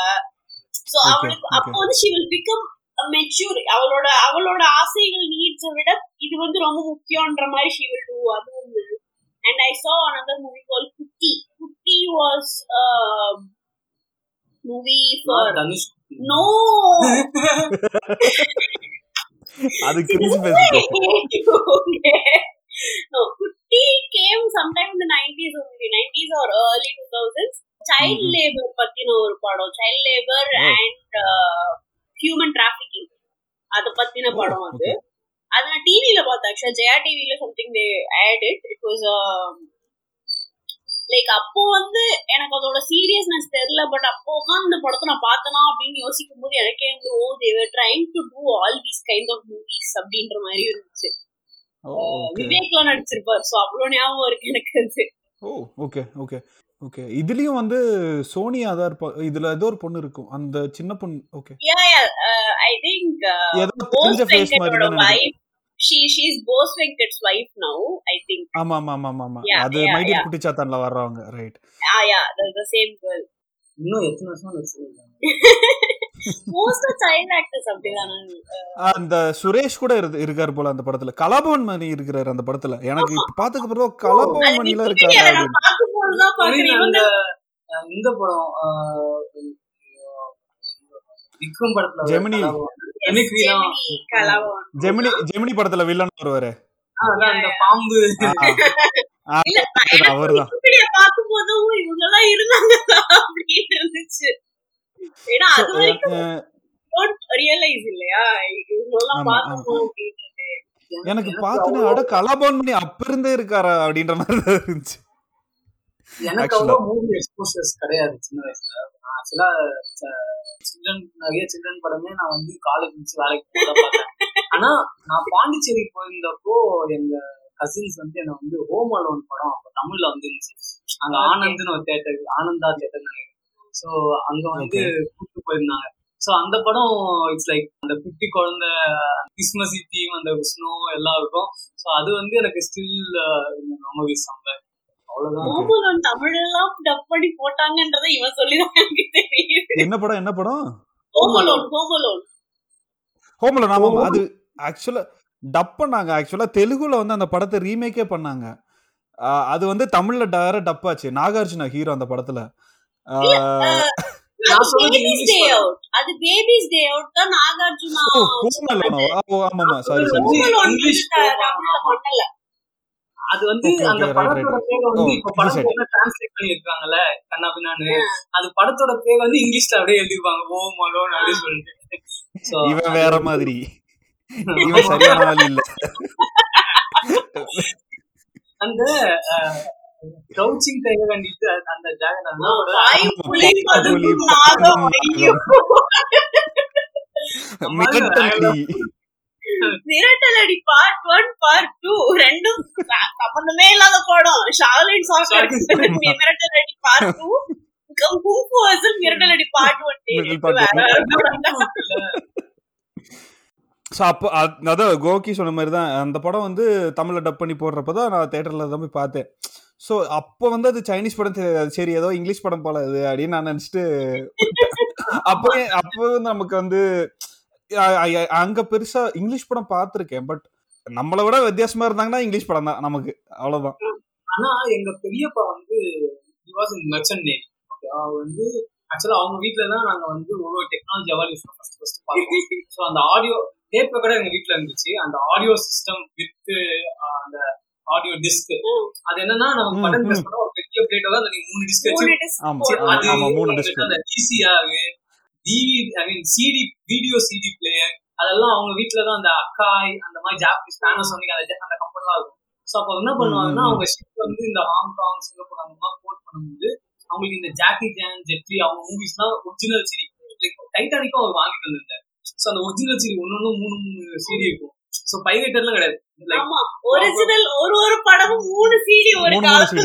ஸோ அவளுக்கு. அப்போ வந்து ஷி வில் பிகம் மெச்சூர் அவளோட அவளோட ஆசைகள் நீட்ஸை விட இது வந்து ரொம்ப முக்கியம்ன்ற மாதிரி ஷி வில் டூ அது ஒன்று அண்ட் ஐ சா another movie call Kutty. Kutty was movie for no அது came sometime in the 90s only, 90s or early 2000s. Child Mhm. labor பத்தின ஒரு படம். Child labour. And human trafficking அத பத்தின படம் அது. அது நான் டிவில பார்த்தேன். ஆக்சுவலா ஜெயா டிவில something they add it it was like அப்போ வந்து எனக்கு அதோட சீரியஸ்னஸ் தெரியல பட் அப்போ உட்காந்து இந்த படத்தை நான் பார்த்தனா அப்படின்னு யோசிக்கும் போது எனக்கே வந்து ஓ they're trying to do all these kind of movies அப்படின்ற மாதிரி இருந்துச்சு. விவேக்லாம் நடிச்சிருப்பாரு சோ அவ்வளவு ஞாபகம் இருக்கு எனக்கு அது. Oh okay okay. ஓகே. இதுலயும் வந்து சோனியா தான் இருப்பா இதுல ஏதோ ஒரு பொண்ணு இருக்கும். அந்த சின்ன பொண்ணு okay. Yeah yeah I think ஏதோ தெரிஞ்ச ஃபேஸ் மாதிரி தான் she she is Bose Venkat's wife now I think ஆமா ஆமா ஆமா ஆமா அது yeah, மைடியர் yeah. குட்டிச்சாத்தான்ல வர்றவங்க right yeah yeah the same girl இன்னும் எத்தனை வருஷம் அந்த சுரேஷ் கூட இரு- இருக்காரு போல அந்த படத்துல. கலாபவன் மணி இருக்கிறாரு அந்த படத்துல. எனக்கு பாத்துக்க பிறகு கலாபவன் விக்கிபீடியால இருக்காரு இந்த படம் விக்ரம் படத்துல ஒரு ஜெமினி. ஜெமினி ஜெமினி படத்துல வில்லன் வருவாரு. பாம்பு. அவர்தான். பார்க்கும்போதும் இவங்க எல்லாம் இருந்தாங்களா அப்படின்னு இருந்துச்சு. ஏன்னா அது வரைக்கும் ரியலைஸ் இல்லையா? இவங்கெல்லாம் பார்த்தோம் அப்படின்றது எனக்கு பார்த்தோன்னே அட கலாபவன் பண்ணி அப்ப இருந்தே இருக்காரா? அப்படின்ற மாதிரி இருந்துச்சு. எனக்கு. அவ்வளோ மூவி எக்ஸ்போசர்ஸ் கிடையாது சின்ன வயசுல. நான் ஆக்சுவலா சில்ட்ரன் நிறைய சில்ட்ரன் படமே நான் வந்து காலேஜ் முடிச்சு வேலைக்கு போக பார்த்தேன். ஆனா நான் பாண்டிச்சேரி போயிருந்தப்போ எங்க கசின்ஸ் வந்து என்ன வந்து ஹோம் அலோன் படம் அப்போ தமிழ்ல வந்து இருந்துச்சு அங்க ஆனந்த்னு ஒரு தேட்டர் ஆனந்தா தேட்டர் நினைக்கிறேன். ஸோ அங்க வந்து கூப்பிட்டு போயிருந்தாங்க. ஸோ அந்த படம் இட்ஸ் லைக் அந்த குட்டி குழந்தை கிறிஸ்மஸ் தீம் அந்த ஸ்னோ எல்லாம் இருக்கும். ஸோ அது வந்து எனக்கு ஸ்டில் மெமரிஸ் அந்த அவ்வளவுதான். தமிழெல்லாம் டப் பண்ணி போட்டாங்கன்றதை இவன் சொல்லிதான் எனக்கு என்ன படம் என்ன படம்? ஹோமலோன் ஹோமலோன் ஆமாம் அது ஆக்சுவலா டப் பண்ணாங்க. ஆக்சுவலா தெலுங்குல வந்து அந்த படத்தை ரீமேக்கே பண்ணாங்க. அது வந்து தமிழ்ல டைரக்ட் டப் ஆச்சு. நாகார்ஜுனா ஹீரோ அந்த படத்துல. அது பேபிஸ் டே அவுட் தான் நாகார்ஜுனா ஆமாமா சாரி அது வந்து அந்த படத்தோட. பேர் வந்து இப்ப this படம் side. பேர்ல டிரான்ஸ்லேட் பண்ணி இருக்காங்கல்ல கண்ணா பின்னான்னு. அது படத்தோட பேர் வந்து இங்கிலீஷ்ல அப்படியே எழுதிருப்பாங்க. ஓ மலோன் அப்படின்னு சொல்லிட்டு. இவன் வேற மாதிரி. இவன் சரியான ஆள் இல்ல. அந்த க்ரௌச்சிங் டைகர் கண்டிட்டு அந்த மிரட்டல் மிரட்டலடி பார்ட் ஒன் பார்ட் டூ ரெண்டும் சம்பந்தமே இல்லாத படம். Shaolin soccer மிரட்டலடி part two kung fu hustle மிரட்டலடி part one மிரட்டல் part one. ஸோ அப்போ அ- அதான் கோகி சொன்ன மாதிரி தான் அந்த படம் வந்து தமிழில் டப் பண்ணி போடுறப்ப தான் நான் தேட்டரில் தான் போய் பார்த்தேன். ஸோ அப்போ வந்து அது சைனீஸ் படம் தெரியாது. சரி ஏதோ இங்கிலீஷ் படம் போல இது அப்படின்னு நான் நினச்சிட்டு அப்போ அப்போ வந்து நமக்கு வந்து அங்க பெருசா இங்கிலீஷ் படம் பார்த்துருக்கேன். பட் நம்மளை விட வித்தியாசமா இருந்தாங்கன்னா இங்கிலீஷ் படம் தான் நமக்கு. அவ்வளவுதான். ஆனா எங்க பெரியப்பா வந்து வாஸ் வந்து ஆக்சுவலா அவங்க வீட்டுல தான் நாங்க வந்து ஒரு டெக்னாலஜி எவால்யூஷன் ஃபர்ஸ்ட் ஃபர்ஸ்ட் பார்த்தோம். ஸோ அந்த ஆடியோ டேப் கூட எங்க வீட்டுல இருந்துச்சு. அந்த ஆடியோ சிஸ்டம் வித் அந்த ஆடியோ டிஸ்க் அது என்னன்னா நம்ம ம், பட்டன் ம். பிரஸ் பண்ணா ஒரு பெரிய பிளேட்டோட அந்த மூணு டிஸ்க் வச்சு. அது மூணு டிஸ்க் அந்த DCR TV I mean CD video CD player அதெல்லாம் அவங்க வீட்ல தான் அந்த அக்காய் அந்த மாதிரி ஜாப்பனீஸ் பேனசோனிக் அந்த அந்த கம்பெனி தான் இருக்கும். ஸோ அப்போ என்ன பண்ணுவாங்கன்னா. அவங்க ஷிப் வந்து இந்த ஹாங்காங் சிங்கப்பூர் அந்த மாதிரி போர்ட் பண்ணும்போது அவங்களுக்கு இந்த ஜாக்கி ஜான் ஜெட்லி அவங்க மூவிஸ்லாம் ஒரிஜினல் சிடி லைக் டைட்டானிக்கும் அவர் வாங்கிட்டு வந்திருந்தார். ஸோ அந்த ஒரிஜினல் சிடி ஒன்னொன்னு மூணு மூணு சிடி இருக்கும். ஸோ பைரேட்டர்லாம் கிடையாது. ஒரிஜினல் ஒரு ஒரு படமும் மூணு சீடி ஒரு சிடி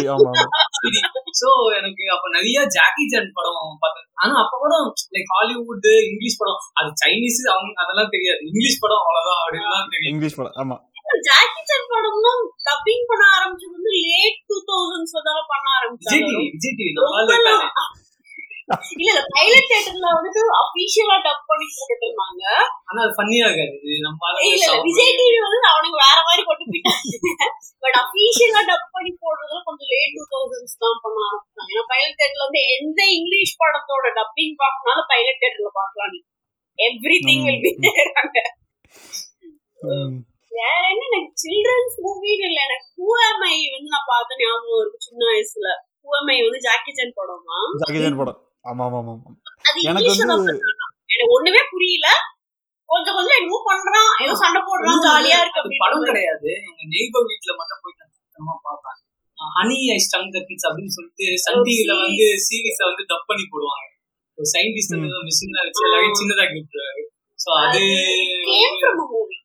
சோ எனக்கு அப்ப நிறைய ஜாக்கி ஜான் படம் பார்த்தேன். ஆனா அப்ப கூட லைக் ஹாலிவுட் இங்கிலீஷ் படம் அது சைனீஸ் அவங்க அதெல்லாம் தெரியாது. இங்கிலீஷ் படம் அவ்வளவுதான் அப்படின்னு தெரியும். இங்கிலீஷ் படம் ஆமா. ஜாக்கி சான் படம்லாம் டப்பிங் பண்ண ஆரம்பிச்சது வந்து லேட் டூ தௌசண்ட்ஸ்ல தான் பண்ண ஆரம்பிச்சாங்க. இல்ல. இல்ல பைலட் தியேட்டர்ல வந்துட்டு அபிஷியலா டப் பண்ணி போட்டுட்டு இருந்தாங்க. ஆனா அது ஃபன்னியா இருக்காது நம்மளால இல்ல விஜய் டிவி வந்து அவனுக்கு வேற மாதிரி கொண்டு போயிட்டாங்க பட் அபிஷியலா டப் பண்ணி போடுறதுல கொஞ்சம் லேட் டூ தௌசண்ட்ஸ் தான் பண்ண ஆரம்பிச்சாங்க ஏன்னா பைலட் தியேட்டர்ல வந்து எந்த இங்கிலீஷ் படத்தோட டப்பிங் பார்க்கனாலும் பைலட் தியேட்டர்ல பார்க்கலாம் எவ்ரி திங் வில் பி. வேற என்ன? எனக்கு சில்ட்ரன்ஸ் மூவின்னு இல்ல. எனக்கு பூஎம்ஐ வந்து நான் பார்த்த ஞாபகம் இருக்கு. சின்ன வயசுல. பூஎம்ஐ வந்து ஜாக்கி சான் படமா? ஜாக்கி சான் படம். ஆமா ஆமா ஆமா எனக்கு வந்து. எனக்கு ஒண்ணுமே புரியல. கொஞ்சம் கொஞ்சம் என்னமோ பண்றான். ஏதோ சண்டை போடுறான். ஜாலியா இருக்கு படம் கிடையாது. எங்க நெய்பர் வீட்ல மட்டும் போய் கஷ்டமா பார்ப்பேன். ஹனி ஐ ஸ்டங் த கிட்ஸ் அப்படின்னு சொல்லிட்டு சன் டிவில series. வந்து சீரீஸ வந்து டப் பண்ணி போடுவாங்க. சயின்டிஸ்ட் ம். வந்து மிஷின்ல வச்சு எல்லாரையும் சின்னதா விட்டுருவாரு சோ அது கேம் ஃப்ரம் மூவி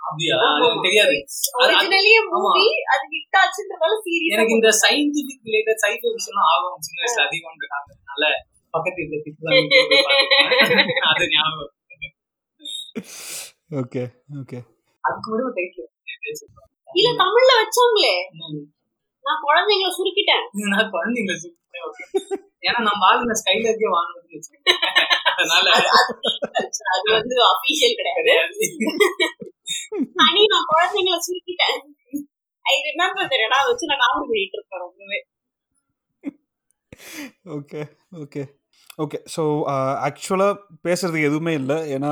அப்படியா? எனக்கு தெரியாது. எனக்கு இந்த சயின்டிபிக் ரிலேட்டட் சைக்கோ விஷயம் ஆகும் சின்ன வயசுல அதிகம் இருக்காங்கனால பக்கத்து வீட்டுல. அது ஞாபகம் ஓகே ஓகே. அதுக்கு முன்னாடி ஒரு டைட்டில் இல்ல தமிழ்ல வச்சாங்களே. நான் குழந்தைங்கள சுருக்கிட்டேன். நான். ஏன்னா நம்ம ஆளுங்க ஸ்கைலருக்கே வாங்கினதுன்னு வச்சுக்கோங்க. அதனால அது வந்து அபிஷியல் கிடையாது. அனி நான் குழந்தைங்கள சுருக்கிட்டேன். ஐ ரிமெம்பர் தெரியடா வச்சு நான் காமெடி பண்ணிட்டு இருப்பேன் ரொம்பவே. Okay okay. ஓகே ஸோ ஆக்சுவலாக பேசுறதுக்கு எதுவுமே இல்லை. ஏன்னா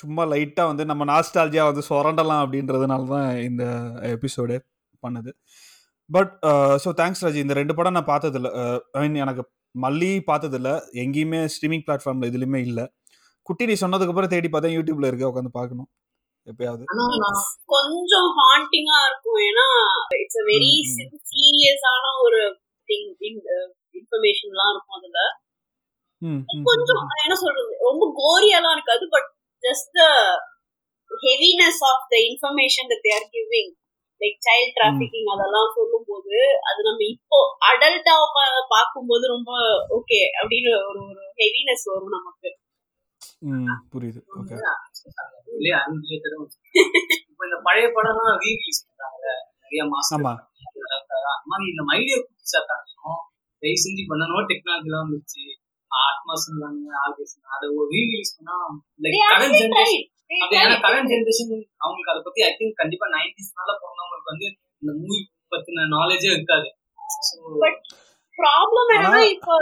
சும்மா லைட்டாக வந்து நம்ம நாஸ்டாலஜியாக வந்து சொரண்டலாம் அப்படின்றதுனால தான் இந்த எபிசோடே பண்ணுது. பட் ஸோ தேங்க்ஸ் ராஜி இந்த ரெண்டு படம் நான் பார்த்ததில்ல. ஐ மீன் எனக்கு மல்லி பார்த்ததில்ல. எங்கேயுமே ஸ்ட்ரீமிங் பிளாட்ஃபார்ம்ல எதுலையுமே இல்லை. குட்டி நீ சொன்னதுக்கு அப்புறம் தேடி பார்த்தா யூடியூப்ல இருக்கு உட்காந்து பார்க்கணும். எப்பயாவது. கொஞ்சம் ஹாண்டிங்கா இருக்கும். ஏன்னா இட்ஸ் அ வெரி சீரியஸான ஒரு திங் இன்ஃபர்மேஷன்லாம் இருக்கும் அதுல. கொஞ்சம் என்ன சொல்றது? ரொம்ப கோரியாலாம் இருக்காது but just the heaviness of the information that they're giving like child trafficking அதெல்லாம் சொல்லும்போது அது நம்ம இப்போ அடல்ட்டா பார்க்கும்போது ரொம்ப ஓகே அப்படின்னு ஒரு ஒரு ஹெவினஸ் வரும் நமக்கு. ம், புரியுது. ஓகே இல்லையா? அன்ரிலேட்டடும் இப்போ இந்த பழைய படம்லாம் ரீ ரிலீஸ் பண்றாங்க நிறைய மாசம் மாதிரி இந்த மைடியா குட்டி சாத்தானும் தயவு செஞ்சு பண்ணணும் டெக்னாலஜிலாம் வந்துச்சு ஆட்மாஸ் ஆர்கேஸ் அதை ஒரு ரீ ரிலீஸ் பண்ணா லைக் கரண்ட் ஜென்ரேஷன் ஏன்னா tried. கரண்ட் ஜென்ரேஷன் அவங்களுக்கு அதை பத்தி ஐ திங்க் கண்டிப்பா நைன்டிஸ்னால பிறந்தவங்களுக்கு வந்து இந்த மூவி பத்தின நாலேஜே இருக்காது. ப்ராப்ளம் என்னன்னா இப்போ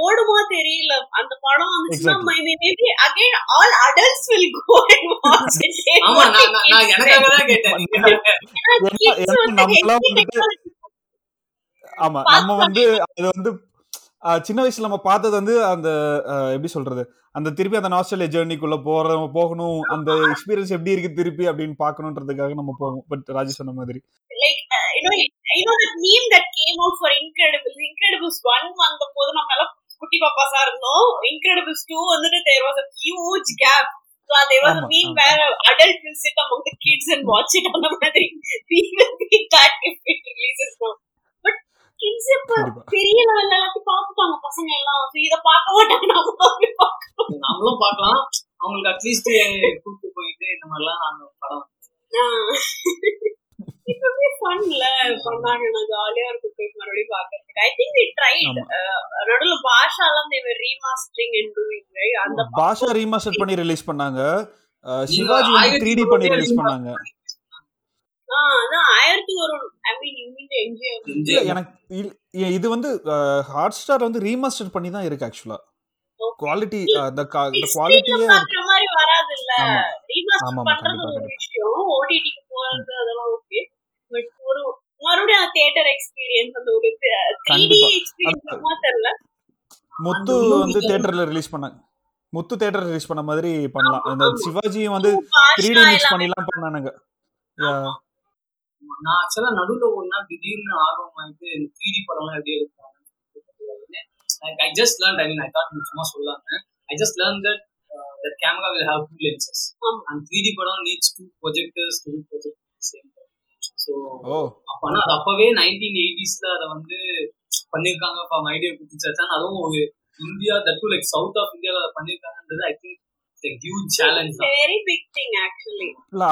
ஓடுமா தெரியல. அந்த படம் வந்துச்சுன்னா Exactly. Maybe again all adults will go and watch it ஆமா நான் நான்- எனக்காக தான் கேட்டேன் ஆமா நம்ம வந்து அது வந்து ஆஹ், சின்ன வயசுல நம்ம பார்த்தது வந்து அந்த எப்படி சொல்றது? அந்த திருப்பி அந்த நாஸ்டலியா ஜேர்னிக்குள்ள போற போகணும் அந்த எக்ஸ்பீரியன்ஸ் எப்படி இருக்கு திருப்பி அப்படின்னு பார்க்கணுன்றதுக்காக நம்ம போவோம் பட் ராஜி சொன்ன மாதிரி like know that meme that came out for incredibles incredibles 1 வந்த போது நம்ம எல்லாம் குட்டி பாப்பாஸா இருந்தோம் incredibles 2 வந்துட்டு there was a huge gap so there was a meme where adult will sit among the kids and watch it அந்த மாதிரி we will be that if it releases now but kids இப்ப கண்டிப்பா. பெரிய லெவல்ல எல்லாத்தையும் பார்த்துட்டாங்க பசங்க எல்லாம். இத பார்க்க மாட்டாங்க. நம்மளும் பார்க்கலாம். அவங்களுக்கு அட்லீஸ்ட் கூட்டு போயிட்டு இந்த மாதிரிலாம் நாங்க படம் இப்பவே ஃபன்ல பண்ணாங்க நான் ஜாலியா இருக்கும் போய் மறுபடியும் பாக்குறதுக்கு ஐ திங்க் தி ட்ரைட். நடுவுல were remastering and doing right? அந்த பாஷா ரீமாஸ்டர் பண்ணி ரிலீஸ் பண்ணாங்க. சிவாஜி வந்து பண்ணி ரிலீஸ் பண்ணாங்க. எனக்கு இது வந்து ஹாட் ஸ்டார் வந்து ரீமாஸ்டர் பண்ணி தான் இருக்கு ஆக்சுவலா குவாலிட்டி அந்த குவாலிட்டியே ஆமா. ஆமா, மறுபடியும் அந்த தியேட்டர் எக்ஸ்பீரியன்ஸ் அந்த ஒரு தெரியல. முத்து வந்து தியேட்டர்ல ரிலீஸ் பண்ணாங்க முத்து தியேட்டர் ரிலீஸ் பண்ண மாதிரி பண்ணலாம். ஆமா. சிவாஜியும் வந்து த்ரீ டி மிக்ஸ் பண்ணிலாம் பண்ணானுங்க. நான் ஆக்சுவலா நடுவுல ஒரு நாள் திடீர்னு ஆர்வம் ஆயிட்டு இந்த த்ரீ டி படம்லாம் எப்படி எடுப்பாங்க I just learn I mean I thought சும்மா சொல்லாம. I just learn that that camera will have two lenses. ஆமா. and 3D படம் needs two projectors to project at the same time so ஓ. அப்பனா அது அப்பவே நைன்டீன் எயிட்டிஸ்ல அதை வந்து பண்ணிருக்காங்க ஃபார் மைடியா குட்டிச்சாச்சான் அதுவும் ஒரு India that like south of இந்தியாவில் அதை பண்ணிருக்காங்கன்றது ஐ திங்க்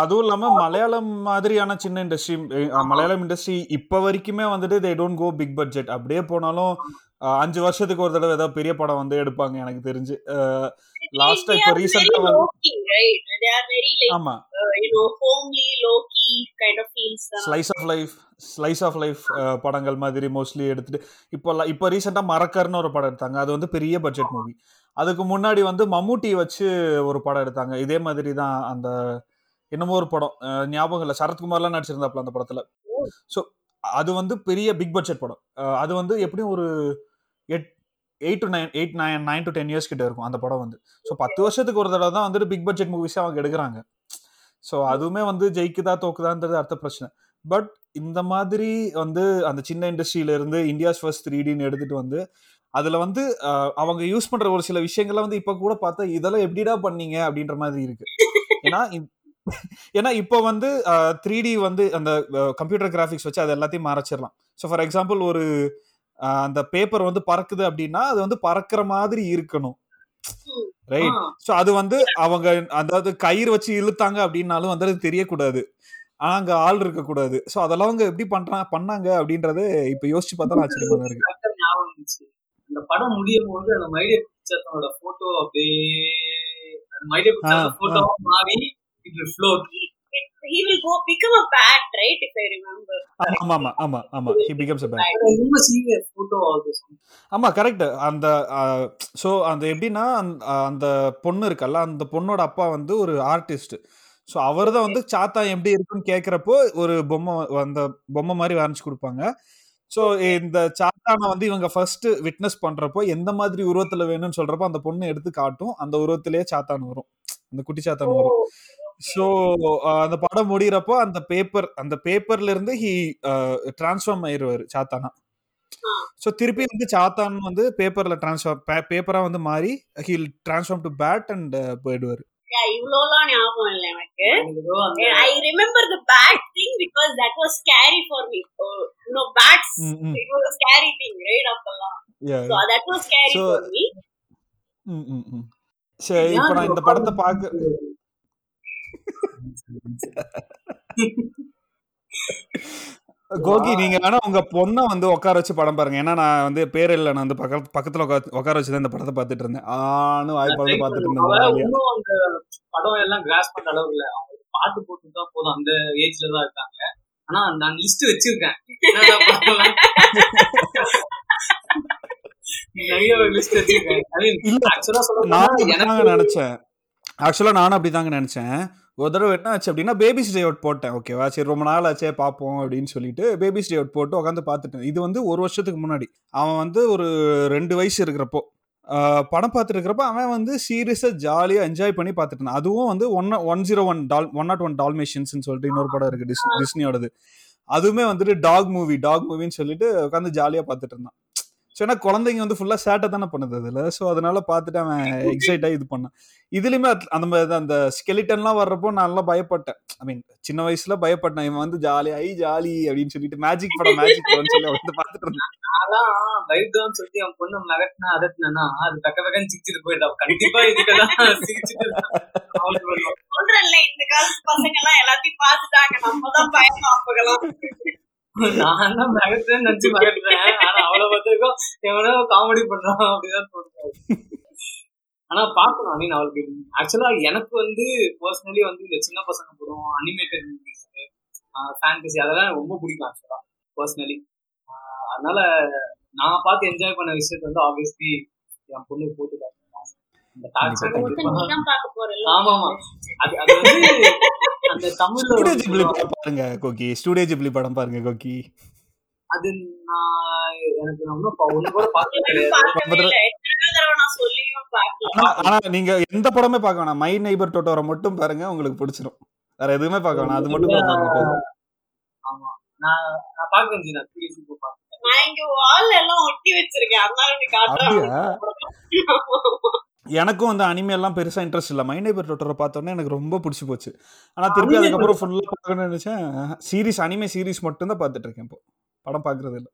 அதுவும் இல்லாம மலையாளம் மாதிரியான சின்ன இண்டஸ்ட்ரி மலையாளம் இண்டஸ்ட்ரி இப்ப வரைக்குமே வந்துட்டு they don't go big budget அப்படியே போனாலும் அஞ்சு வருஷத்துக்கு ஒரு தடவை ஏதாவது பெரிய படம் வந்து எடுப்பாங்க எனக்கு தெரிஞ்சு. லாஸ்டா இப்ப ரீசெண்டா வந்து right? They are very like ஆமா. uh, you know homely low key kind of feels தான். Slice of life slice of life படங்கள் மாதிரி மோஸ்ட்லி எடுத்துட்டு இப்போ இப்போ ரீசெண்டாக மரக்கர்னு ஒரு படம் எடுத்தாங்க அது வந்து பெரிய பட்ஜெட் மூவி அதுக்கு முன்னாடி வந்து மம்முட்டி வச்சு ஒரு படம் எடுத்தாங்க. இதே மாதிரி தான் அந்த என்னமோ ஒரு படம். ஞாபகம் இல்லை. சரத்குமார்லாம் நடிச்சிருந்தாப்புல அந்த படத்துல. ஸோ அது வந்து பெரிய பிக் பட்ஜெட் படம். அது வந்து எப்படியும் ஒரு எட் eight to nine eight nine nine to ten years கிட்ட இருக்கும் அந்த படம் வந்து. ஸோ பத்து வருஷத்துக்கு ஒரு தடவை தான் வந்துட்டு பிக் பட்ஜெட் மூவிஸே அவங்க எடுக்கிறாங்க. ஸோ அதுவுமே வந்து ஜெயிக்குதா தோக்குதான்றது அடுத்த பிரச்சனை. பட் இந்த மாதிரி வந்து அந்த சின்ன இண்டஸ்ட்ரியில இருந்து இந்தியாஸ் ஃபர்ஸ்ட் த்ரீ டின்னு எடுத்துட்டு வந்து அதுல வந்து அவங்க யூஸ் பண்ற ஒரு சில விஷயங்கள்லாம் வந்து இப்ப கூட பார்த்தா இதெல்லாம் எப்படிடா பண்ணீங்க? அப்படின்ற மாதிரி இருக்கு. ஏன்னா ஏன்னா இப்போ வந்து த்ரீ டி வந்து அந்த கம்ப்யூட்டர் கிராஃபிக்ஸ் வச்சு அது எல்லாத்தையும் மறைச்சிடலாம். ஸோ ஃபார் எக்ஸாம்பிள் ஒரு அந்த பேப்பர் வந்து பறக்குது அப்படின்னா அது வந்து பறக்கிற மாதிரி இருக்கணும். ரைட் ஸோ அது வந்து அவங்க அதாவது கயிறு வச்சு இழுத்தாங்க அப்படின்னாலும் வந்து அது தெரியக்கூடாது. ஆனா அங்க ஆள் இருக்கக்கூடாது. ஸோ அதெல்லாம் அவங்க எப்படி பண்றா பண்ணாங்க அப்படின்றது இப்ப யோசிச்சு பார்த்தா ஆச்சரியமா இருக்கு. அந்த படம் முடியும் போது அந்த மைடியா குட்டிச்சாத்தனோட போட்டோ அப்படியே அந்த மைடியா ஆ, போட்டோ மாறி it float he will go become a bat right? If i remember. ஆமா ஆமா ஆமா ஆமா ஹி பிகம்ஸ் அ பேக் ரொம்ப சீனியர் போட்டோ ஆகுது ஆமா கரெக்ட் அந்த ஸோ அந்த எப்படின்னா அந்த- அந்த பொண்ணு இருக்கல்ல அந்த பொண்ணோட அப்பா வந்து ஒரு ஆர்டிஸ்ட் ஸோ அவர் தான் வந்து சாத்தா எப்படி இருக்குன்னு கேட்குறப்போ ஒரு பொம்மை அந்த பொம்மை மாதிரி வரைஞ்சு கொடுப்பாங்க. ஸோ இந்த சாத்தானை வந்து இவங்க ஃபர்ஸ்ட் விட்னஸ் பண்றப்போ எந்த மாதிரி உருவத்துல வேணும்னு சொல்றப்போ அந்த பொண்ணு எடுத்து காட்டும். அந்த உருவத்திலேயே சாத்தான் வரும். அந்த குட்டி சாத்தான் வரும். ஸோ அந்த படம் முடியிறப்போ அந்த பேப்பர் அந்த பேப்பர்ல இருந்து ஹி டிரான்ஸ்ஃபார்ம் ஆயிடுவாரு சாத்தானா. ஸோ திருப்பி வந்து சாத்தான் வந்து பேப்பர்ல டிரான்ஸ்ஃபார்ம் பேப்பரா வந்து மாறி he'll transform to bat and போயிடுவாரு. இவ்வளோலாம் ஞாபகம் இல்லை எனக்கு. I remember the bat thing because that was scary for me no bats. It was scary thing right அப்பெல்லாம்? So that was scary So- for me. சரி இப்போ நான் இந்த படத்தை பார்க்க கோகி நீங்க வேணா உங்க பொண்ணை வந்து உட்கார வச்சு படம் பாருங்க. ஏன்னா நான் வந்து பேர் இல்லை நான் வந்து பக்கத்து பக்கத்துல உட்கா- உட்கார வச்சு தான் இந்த படத்தை பார்த்துட்டு இருந்தேன். ஆனு வாய்ப்பாடு பார்த்துட்டு இருந்தேன் அந்த படம் எல்லாம் கிராஸ் பண்ற அளவு இல்ல. அவங்க பாட்டு போட்டு தான் போதும். அந்த ஏஜ்ல தான் இருக்காங்க. ஆனா நான் லிஸ்ட் வச்சிருக்கேன். நினைச்சேன். ஆக்சுவலா நானும் அப்படிதாங்க நினைச்சேன். ஒரு தடவை என்ன ஆச்சு அப்படின்னா பேபிஸ் டே அவுட் போட்டேன். ஓகேவா சரி ரொம்ப நாள் ஆச்சே பார்ப்போம் அப்படின்னு சொல்லிட்டு பேபிஸ் டே அவுட் போட்டு உட்காந்து பார்த்துட்டேன். இது வந்து ஒரு வருஷத்துக்கு முன்னாடி. அவன் வந்து ஒரு ரெண்டு வயசு இருக்கிறப்போ படம் பார்த்துட்டு இருக்கிறப்ப அவன் வந்து சீரியஸாக ஜாலியாக என்ஜாய் பண்ணி பார்த்துட்டான். அதுவும் வந்து one one zero one doll one not one டால்மேஷன்ஸ்னு சொல்லிட்டு இன்னொரு படம் இருக்குது டிஸ் டிஸ்னியோடது அதுவுமே வந்துட்டு டாக் மூவி டாக் மூவின்னு சொல்லிட்டு உட்காந்து ஜாலியாக பார்த்துட்டு இருந்தான். ஏன்னா குழந்தைங்க வந்து ஃபுல்லாக சேட்டை தானே பண்ணுது அதில். ஸோ அதனால பார்த்துட்டு அவன் எக்ஸைட் ஆகி இது பண்ணான். இதுலயுமே அந்த மாதிரி தான் அந்த ஸ்கெலிட்டன்லாம் வர்றப்போ நான் நல்லா பயப்பட்டேன். ஐ மீன் சின்ன வயசுல பயப்பட்டேன். இவன் வந்து ஜாலி ஐ ஜாலி அப்படின்னு சொல்லிட்டு மேஜிக் படம் மேஜிக் படம்னு சொல்லி வந்து பார்த்துட்டு இருந்தேன். பயப்படுவான்னு சொல்லிட்டு என் பொண்ணு நகட்டினா அதட்டினா அது பக்க பக்கன்னு சிரிச்சிட்டு போயிட்டா கண்டிப்பா இதுக்கெல்லாம் சிரிச்சிட்டு அவளுக்கு வரும். சொல்றேன்ல இந்த காலத்து பசங்க எல்லாம் எல்லாத்தையும் பார்த்துட்டாங்க. நம்ம தான் பயந்தோம் அப்பகலாம் நான் தான் மிரட்டுறேன்னு நினைச்சு மிரட்டுறேன் ஆனா அவளை பார்த்துருக்கோம். எவனோ காமெடி பண்றான் அப்படிதான் தோணுது. ஆனா பாக்கணும் ஐ மீன் அவளுக்கு ஆக்சுவலா எனக்கு வந்து பர்சனலி வந்து இந்த சின்ன பசங்க படம் அனிமேட்டட் மூவிஸ் ஃபேண்டசி அதெல்லாம் ரொம்ப பிடிக்கும் ஆக்சுவலா பர்சனலி அதனால நான் பார்த்து என்ஜாய் பண்ண விஷயத்த வந்து ஆப்வியஸ்லி என் பொண்ணுக்கு போட்டு பாருங்க கோகி. ஸ்டூடியோ படம் பாருங்க கோகி. அது நான் எனக்கு ஆனா ஆனா நீங்க எந்த படமே பார்க்க வேணாம். மை நெய்பர் டோட்டோரை மட்டும் பாருங்க உங்களுக்கு பிடிச்சிரும். வேற எதுவுமே பார்க்க வேணாம். அது மட்டும் பாருங்க ஆமா. நான் நான் பார்க்கறேன் ஜி நான் இங்க வால் எல்லாம் ஒட்டி வச்சிருக்கேன். அதனால இப்படி காட்டுறேன் எனக்கும் வந்து அனிமே எல்லாம் பெருசா இன்ட்ரெஸ்ட் இல்ல. மை நெய்பர் டோட்டோரை பார்த்தோன்னே எனக்கு ரொம்ப பிடிச்சி போச்சு. ஆனா திருப்பி அதுக்கப்புறம் ஃபுல்லா பார்க்கணும்னு நினைச்சேன். சீரிஸ் அனிமே சீரிஸ் மட்டும் தான் பார்த்துட்டு இருக்கேன் இப்போ. படம் பார்க்கறது இல்ல.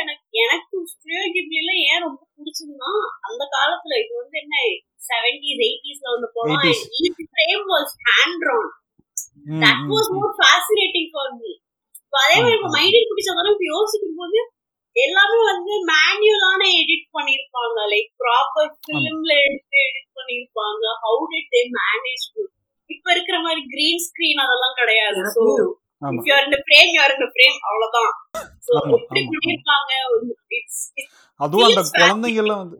எனக்கு எனக்கு ஸ்டுடியோ கிப்லில ஏன் ரொம்ப பிடிச்சதுன்னா அந்த காலத்துல இது வந்து என்ன செவன்டிஸ் எயிட்டிஸ்ல வந்து போனா 80s. Each frame was hand drawn that was. More fascinating for me அதே மாதிரி இப்போ மைண்டில் பிடிச்சதெல்லாம் இப்போ யோசிக்கும் போது எல்லாமே வந்து மேனுவலான எடிட் பண்ணிருப்பாங்க. லைக் ப்ராப்பர் ஃபிலிம்ல எடுத்து எடிட் பண்ணிருப்பாங்க. ஹவு டிட் தே மேனேஜ் இப்ப இருக்கிற மாதிரி கிரீன் ஸ்கிரீன் அதெல்லாம் கிடையாது. இட்ஸ் அதுவும் அந்த குழந்தைங்க எல்லாம் வந்து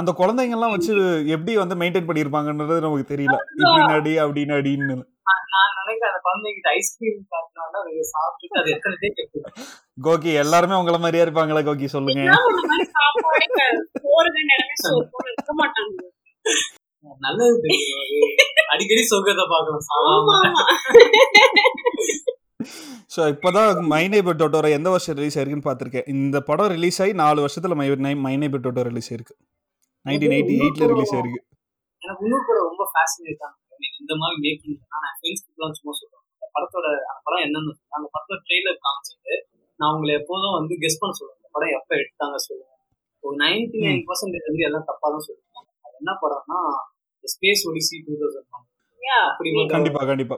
அந்த குழந்தைங்க எல்லாம் வச்சு எப்படி வந்து மெயின்டைன் பண்ணிருப்பாங்கன்றது நமக்கு தெரியல. இப்படி நடி அப்படி நடின்னு. நான் நினைக்கிறேன் அந்த குழந்தைகிட்ட ஐஸ்கிரீம் அது கோகி எல்லாருமே உங்கள மாதிரியா இருப்பாங்களா கோகி? சொல்லுங்க. இருக்க மாட்டாங்க. நல்லது அடிக்கடி சொர்க்கத்தை ஆமா ஸோ இப்போதான் மை நெய்பர் டோட்டோரை எந்த வருஷம் ரிலீஸ் ஆயிருக்குன்னு பார்த்துருக்கேன். இந்த படம் ரிலீஸ் ஆகி நாலு வருஷத்துல my my neighbour Totoro release ஆயிருக்கு. நைன்டீன் எயிட்டி எயிட்ல ரிலீஸ் ஆயிருக்கு. எனக்கு இன்னும் கூட ரொம்ப ஃபேசினேட் ஆனது இந்த மாதிரி மேக்கிங் நான் ஃப்ரெண்ட்ஸ்க்குலாம் சும்மா சொல்றேன். அந்த படத்தோட அந்த படம் என்னன்னு அந்த படத்தோட ட்ரெய்லர் காமிச்சிட்டு நான் உங்களை எப்போதும் வந்து கெஸ் பண்ண சொல்லுவேன் அந்த படம் எப்போ எடுத்தாங்க சொல்லுவேன் ஒரு நைன்டி நைன் பர்சன்டேஜ் வந்து எல்லாம் தப்பா தான் சொல்லுவாங்க அது என்ன படம்னா Space Odyssey two thousand one கண்டிப்பா கண்டிப்பா.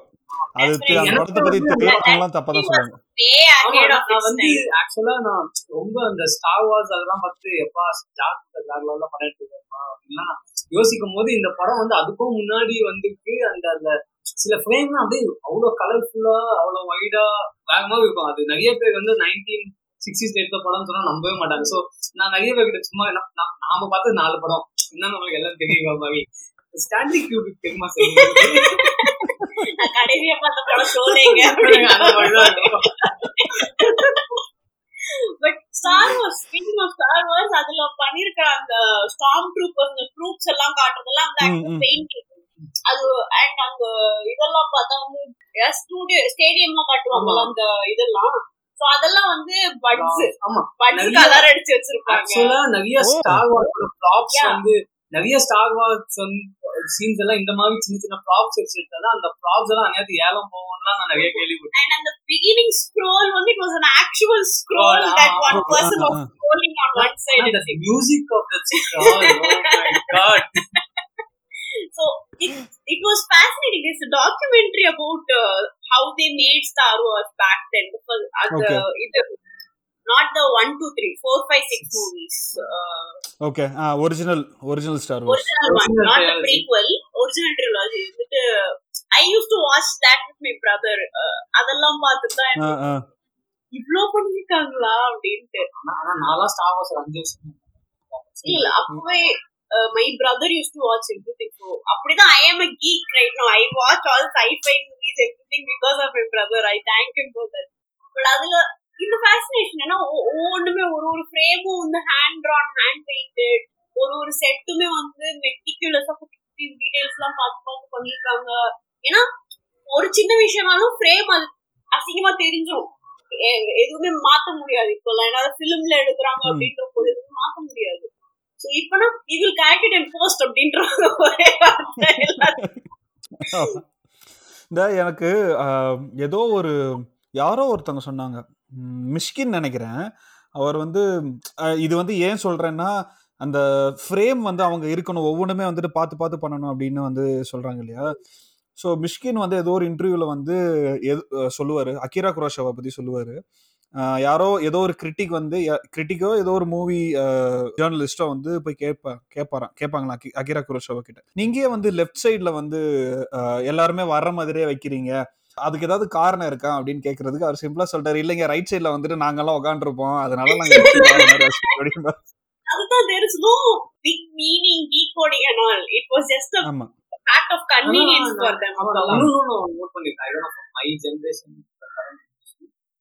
அது தெ- அந்த எனக்கு படத்தை பத்தி தெரியாதவங்களாம் தப்பா தான் சொல்லுவாங்க way ஆமா, ahead of நான் its வந்து time. ஆக்சுவலா நான் ரொம்ப அந்த ஸ்டார் வார்ஸ் அதெல்லாம் பார்த்து எப்பா ஜாக் ஜாக்லாம் பண்ணிட்டு அப்படின்லாம் யோசிக்கும் போது இந்த படம் வந்து அதுக்கும் முன்னாடி வந்துருக்கு அந்த அந்த சில ஃப்ரேம்லாம் அப்படியே அவ்வளோ கலர்ஃபுல்லா அவ்வளோ வைடா வேகமா இருக்கும். அது நிறைய பேர் வந்து நைன்டீன் சிக்ஸ்டீஸ் எடுத்த படம் சொன்னா நம்பவே மாட்டாங்க. ஸோ நான் நிறைய பேர்கிட்ட சும்மா நாம பார்த்து நாலு படம். என்ன நம்மளுக்கு எல்லாம் தெரியுற மாதிரி ஸ்டான்லி கியூபிக் தெரியுமா கடைசியா பார்த்த படம் சோலைங்க but Star Wars speaking of Star Wars அதுல பண்ணிருக்கிற அந்த ஸ்டார்ம் ட்ரூப்பர்ஸ் அந்த ட்ரூப்ஸ் எல்லாம் காட்டுறதெல்லாம் அந்த பெயிண்டிங் அது அண்ட் அங்க இதெல்லாம் பார்த்தா வந்து ஸ்டூடியோ ஸ்டேடியம்ல காட்டுவாங்கல்ல அந்த இதெல்லாம். சோ அதெல்லாம் வந்து பட்ஸ் ஆமா. பட்ஸ் கலர் அடிச்சு வச்சிருப்பாங்க. ஆக்சுவலா நிறைய ஸ்டார் வார்ஸ் ப்ராப்ஸ் வந்து நிறைய ஸ்டார் வார்ஸ் சீன்ஸ் எல்லாம் இந்த மாதிரி சின்ன சின்ன ப்ராப்ஸ் வச்சுட்டு அந்த ப்ராப்ஸ் எல்லாம் அந்நேரத்து ஏலம் போவோம்லாம் நான் நிறைய கேள்விப்பட்டேன் and அந்த beginning scroll வந்து it was an actual scroll Oh, that ah, one ah, person ah, was ah. scrolling on one side And the music of the scroll, oh my god. so it, it was fascinating there's a documentary about uh, how they made Star Wars back then because uh, the, Okay. it, not the one two three four five six movies. Uh, okay original original Star Wars original one Original not the trilogy. prequel original trilogy. வந்துட்டு I used to watch that with my brother. Uh, அதெல்லாம் பார்த்துட்டு தான் இவ்ளோ பண்ணிருக்காங்களா அப்படின்ட்டு. ஆனா நான்லாம் star Wars அஞ்சு வருஷம் இல்ல அப்பவே my brother use to watch everything so அப்படிதான் I am a geek right no I watch all scifi movies everything because of my brother I thank him for that but அதுல இந்த fascination ஏன்னா ஒவ்வொன்றுமே ஒரு ஒரு ஃப்ரேமும் வந்து ஹேண்ட் ட்ரான் ஹேண்ட் பெயிண்டட் ஒரு ஒரு செட்டுமே வந்து மெட்டிகுலஸா குட்டி டீடைல்ஸ் எல்லாம் பார்த்து பார்த்து பண்ணிருக்காங்க. ஏன்னா ஒரு சின்ன விஷயமாலும் ஃப்ரேம் அது அசிங்கமா தெரிஞ்சிடும் எதுவுமே மாத்த முடியாது. இப்போல்லாம் ஏன்னா ஃபிலிம்ல எடுக்கிறாங்க. அப்படின்ற போது எதுவும் மாத்த முடியாது. சோ இப்பனா இவில் கரெக்ட் அண்ட் போஸ்ட் ஒரே எல்லாரும். இந்த எனக்கு ஏதோ ஒரு யாரோ ஒருத்தவங்க சொன்னாங்க. மிஷ்கின் நினைக்கிறேன். அவர் வந்து இது வந்து ஏன் சொல்கிறேன்னா அந்த ஃப்ரேம் வந்து அவங்க இருக்கணும் ஒவ்வொன்றுமே வந்துட்டு பார்த்து பார்த்து பண்ணணும் அப்படின்னு வந்து சொல்கிறாங்க இல்லையா? ஸோ மிஷ்கின் வந்து ஏதோ ஒரு இன்டர்வியூவில் வந்து எது சொல்லுவார். அகிரா குரோஷாவை பற்றி சொல்லுவார். யாரோ ஏதோ ஒரு கிரிட்டிக் வந்து கிரிட்டிக்கோ ஏதோ ஒரு மூவி ஜேர்னலிஸ்டோ வந்து போய் கேட்பா கேட்பாராம் கேட்பாங்களா அகிரா குரோஷாவை கிட்ட. நீங்கள் வந்து லெஃப்ட் சைடில் வந்து எல்லாருமே வர்ற மாதிரியே வைக்கிறீங்க? அதுக்கு ஏதாவது காரணம் இருக்கா அப்படின்னு கேட்கறதுக்கு அவர் சிம்பிளா சொல்றாரு. இல்லைங்க ரைட் சைடுல வந்துட்டு நாங்கெல்லாம் உட்காந்துருப்போம் அதனால நாங்க there is no big meaning decoding and all. It was just a ஆமா. fact of convenience for them. பண்ணிருக்கேன். I don't know, my generation.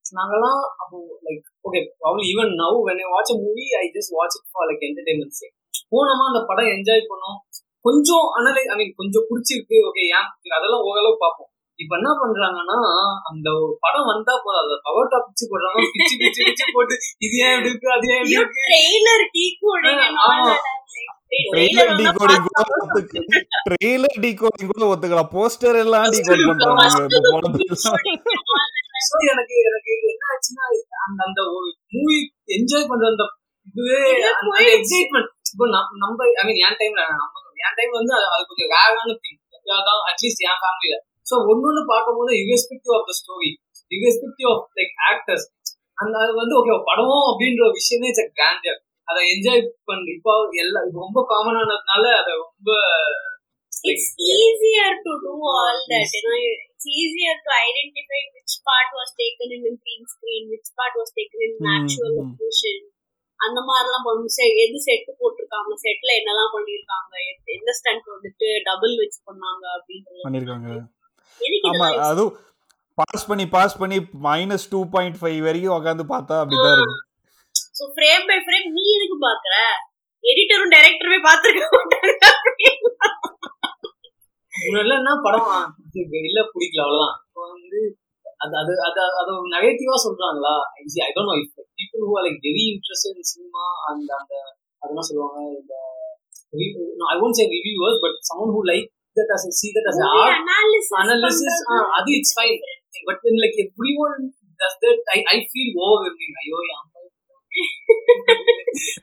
நாங்கெல்லாம் அப்போ like okay problem even now when I watch a movie I just watch it for like entertainment சே போனோமா அந்த படம் enjoy பண்ணோம். கொஞ்சம் அனலை ஐ மீன் கொஞ்சம் பிடிச்சிருக்கு. ஓகே ஏன்? அதெல்லாம் ஓரளவு பார்ப்போம். இப்ப என்ன பண்றாங்கன்னா அந்த ஒரு படம் வந்தா போதும் அதை பவர் டாப் பிச்சு போடுறாங்க பிச்சு பிச்சு பிச்சு போட்டு இது ஏன் இப்படி இருக்கு அது ஏன் இப்படி ட்ரெய்லர் டீகோடிங் டீகோடிங் கூட ஒத்துக்கலாம் போஸ்டர் எல்லாம் டீகோட் பண்றாங்க இப்ப போனதெல்லாம் So, எனக்கு எனக்கு என்ன ஆச்சுன்னா அந்த அந்த ஒரு மூவி என்ஜாய் பண்ற அந்த இதுவே அந்த. எக்ஸைட்மெண்ட் இப்போ நம்ம ஐ மீன் என் டைம்ல நம்ம என் டைம் வந்து அது கொஞ்சம் வேகான திங் அட்லீஸ்ட் என் ஃபேமிலியில ஸோ ஒன்னொன்னு பார்க்கும்போது irrespective of the story irrespective of like actors அந்த அது வந்து ஓகே படம் அப்படின்ற விஷயமே இட்ஸ் அ கிராண்டர் அதை என்ஜாய் பண்ணி இப்போ எல்லாம் இப்போ ரொம்ப காமனானதுனால அதை ரொம்ப it's easier to do all that you know it's easier to identify which part was taken in a green screen which part was taken in Hmm, actual hmm. location. அந்த மாதிரிலாம் பண்ணு செ- எது செட்டு போட்டிருக்காங்க செட்ல என்னெல்லாம் பண்ணிருக்காங்க எந்த- ஸ்டண்ட் வந்துட்டு டபுள் வச்சு பண்ணாங்க அப்படின்றது. ஆமா அதுவும் பாஸ் பண்ணி பாஸ் பண்ணி மைனஸ் டூ பாயிண்ட் ஃபைவ் வரைக்கும் உட்காந்து பார்த்தா அப்படிதான் இருக்கும். சோ ஃப்ரேம் பை ஃப்ரேம் நீ எதுக்கு பாக்குற எடிட்டரும் டைரக்டருமே பாத்துருக்க மாட்டாங்க என்ன படம் இல்ல பிடிக்கல அவ்வளவுதான். இப்போ வந்து அது அது அது அது நெகட்டிவா சொல்றாங்களா? I don't know if people who are like very interested in cinema அந்த அந்த அதெல்லாம் சொல்லுவாங்க இந்த I won't say reviewers but someone who like That as see that as an art analysis analysis ah, அது it's fine but then like everyone does that I I feel overwhelming ஐயோ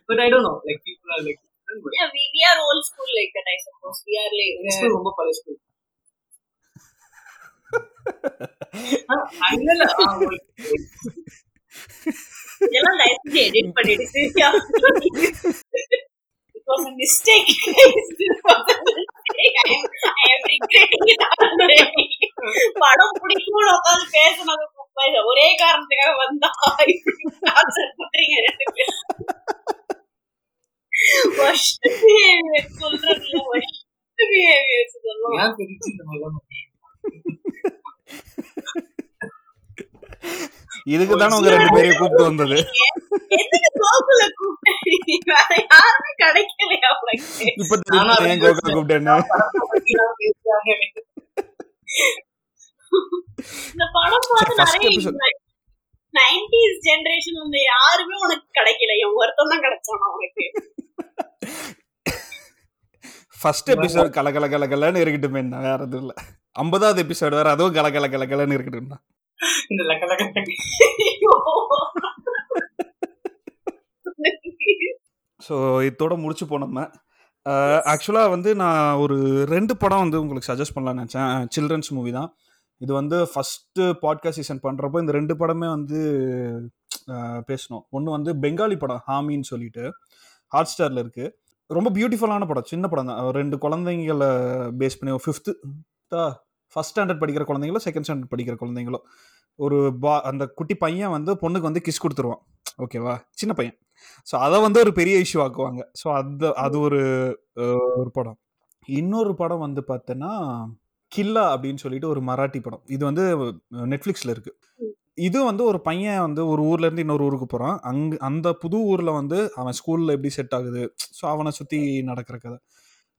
but I don't know like people are like different, but Yeah, we, we are old school like that, I suppose. We are like, எங்க school ரொம்ப பழைய school இல்ல இல்ல ஆ, ஒரு- இதெல்லாம் தயவு செஞ்சு edit பண்ணிடு, சரியா? It was a mistake. It was a mistake. I am, I am regretting it already. படம் பிடிக்கும்னு உட்கார்ந்து பேசுனது. ஒரே காரணத்துக்காக வந்தா பண்றீங்க ரெண்டு பேரும். இதுக்கு தானே உங்க ரெண்டு பேரையும் கூப்பிட்டு வந்தது? இப்ப ஏன் கூப்பிட்டேன்னு? இந்த படம் பார்த்து நிறைய. நைன்டிஸ் ஜெனரேஷன் வந்து யாருமே உனக்கு கிடைக்கல ஒருத்தன் தான் கிடைச்சானா உனக்கு? ஃபர்ஸ்ட் எபிசோட் கல கல கல கலன்னு இருக்கட்டும் என்ன வேற எதுவும் இல்லை. ஐம்பதாவது எபிசோடு வேற அதுவும் கல கல கல கலன்னு இருக்கட்டும் இந்த லக்க லக்க ஸோ இதோட முடிச்சு போனோம் ஆக்சுவலாக வந்து நான் ஒரு ரெண்டு படம் வந்து உங்களுக்கு சஜஸ்ட் பண்ணலாம்னு நினச்சேன். சில்ட்ரன்ஸ் மூவி தான். இது வந்து ஃபஸ்ட்டு பாட்காஸ்ட் சீசன் பண்ணுறப்போ இந்த ரெண்டு படமே வந்து பேசணும். ஒன்று வந்து பெங்காலி படம் ஹாமின்னு சொல்லிட்டு ஹாட் ஸ்டாரில் இருக்குது ரொம்ப பியூட்டிஃபுல்லான படம் சின்ன படம் தான். ரெண்டு குழந்தைங்களை பேஸ் பண்ணி ஃபிஃப்த்து ஃபஸ்ட் ஸ்டாண்டர்ட் படிக்கிற குழந்தைங்களோ செகண்ட் ஸ்டாண்டர்ட் படிக்கிற குழந்தைங்களோ. ஒரு பா அந்த குட்டி பையன் வந்து பொண்ணுக்கு வந்து கிஸ் கொடுத்துருவான். ஓகேவா சின்ன பையன். ஸோ அதை வந்து ஒரு பெரிய இஷ்யூ ஆக்குவாங்க. ஸோ அது அது ஒரு ஒரு படம். இன்னொரு படம் வந்து பார்த்தோன்னா கில்லா அப்படின்னு சொல்லிட்டு ஒரு மராட்டி படம். இது வந்து நெட்ஃப்ளிக்ஸில் இருக்கு. இது வந்து ஒரு பையன் வந்து ஒரு ஊர்ல இருந்து இன்னொரு ஊருக்கு போறான். அங்க அந்த புது ஊர்ல வந்து அவன் ஸ்கூல்ல எப்படி செட் ஆகுது? ஸோ அவனை சுத்தி நடக்கிற கதை.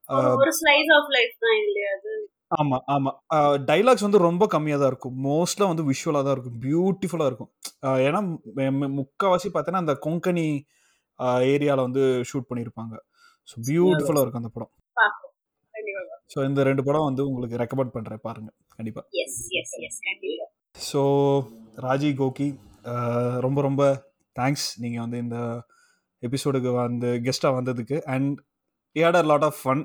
அஹ், ஒரு ஸ்லைஸ் ஆஃப் லைஃப் தான் இல்லையா அது? ஆமா ஆமா. டைலாக்ஸ் வந்து ரொம்ப கம்மியாக தான் இருக்கும். மோஸ்ட்லா வந்து விஷுவலாக தான் இருக்கும். பியூட்டிஃபுல்லாக இருக்கும். ஏன்னா மு- மு- முக்காவாசி பார்த்தீங்கன்னா அந்த கொங்கனி ஏரியாவில் வந்து ஷூட் பண்ணியிருப்பாங்க ஸோ பியூட்டிஃபுல்லாக இருக்கும் அந்த படம். பார்ப்போம் கண்டிப்பா. ஸோ இந்த ரெண்டு படம் வந்து உங்களுக்கு ரெக்கமெண்ட் பண்ணுறேன் பாருங்க. கண்டிப்பாக எஸ் எஸ் எஸ் கண்டிப்பா. ஸோ ராஜி கோகி ரொம்ப ரொம்ப தேங்க்ஸ் நீங்கள் வந்து இந்த எபிசோடுக்கு வந்து கெஸ்ட்டாக வந்ததுக்கு. And had a lot of fun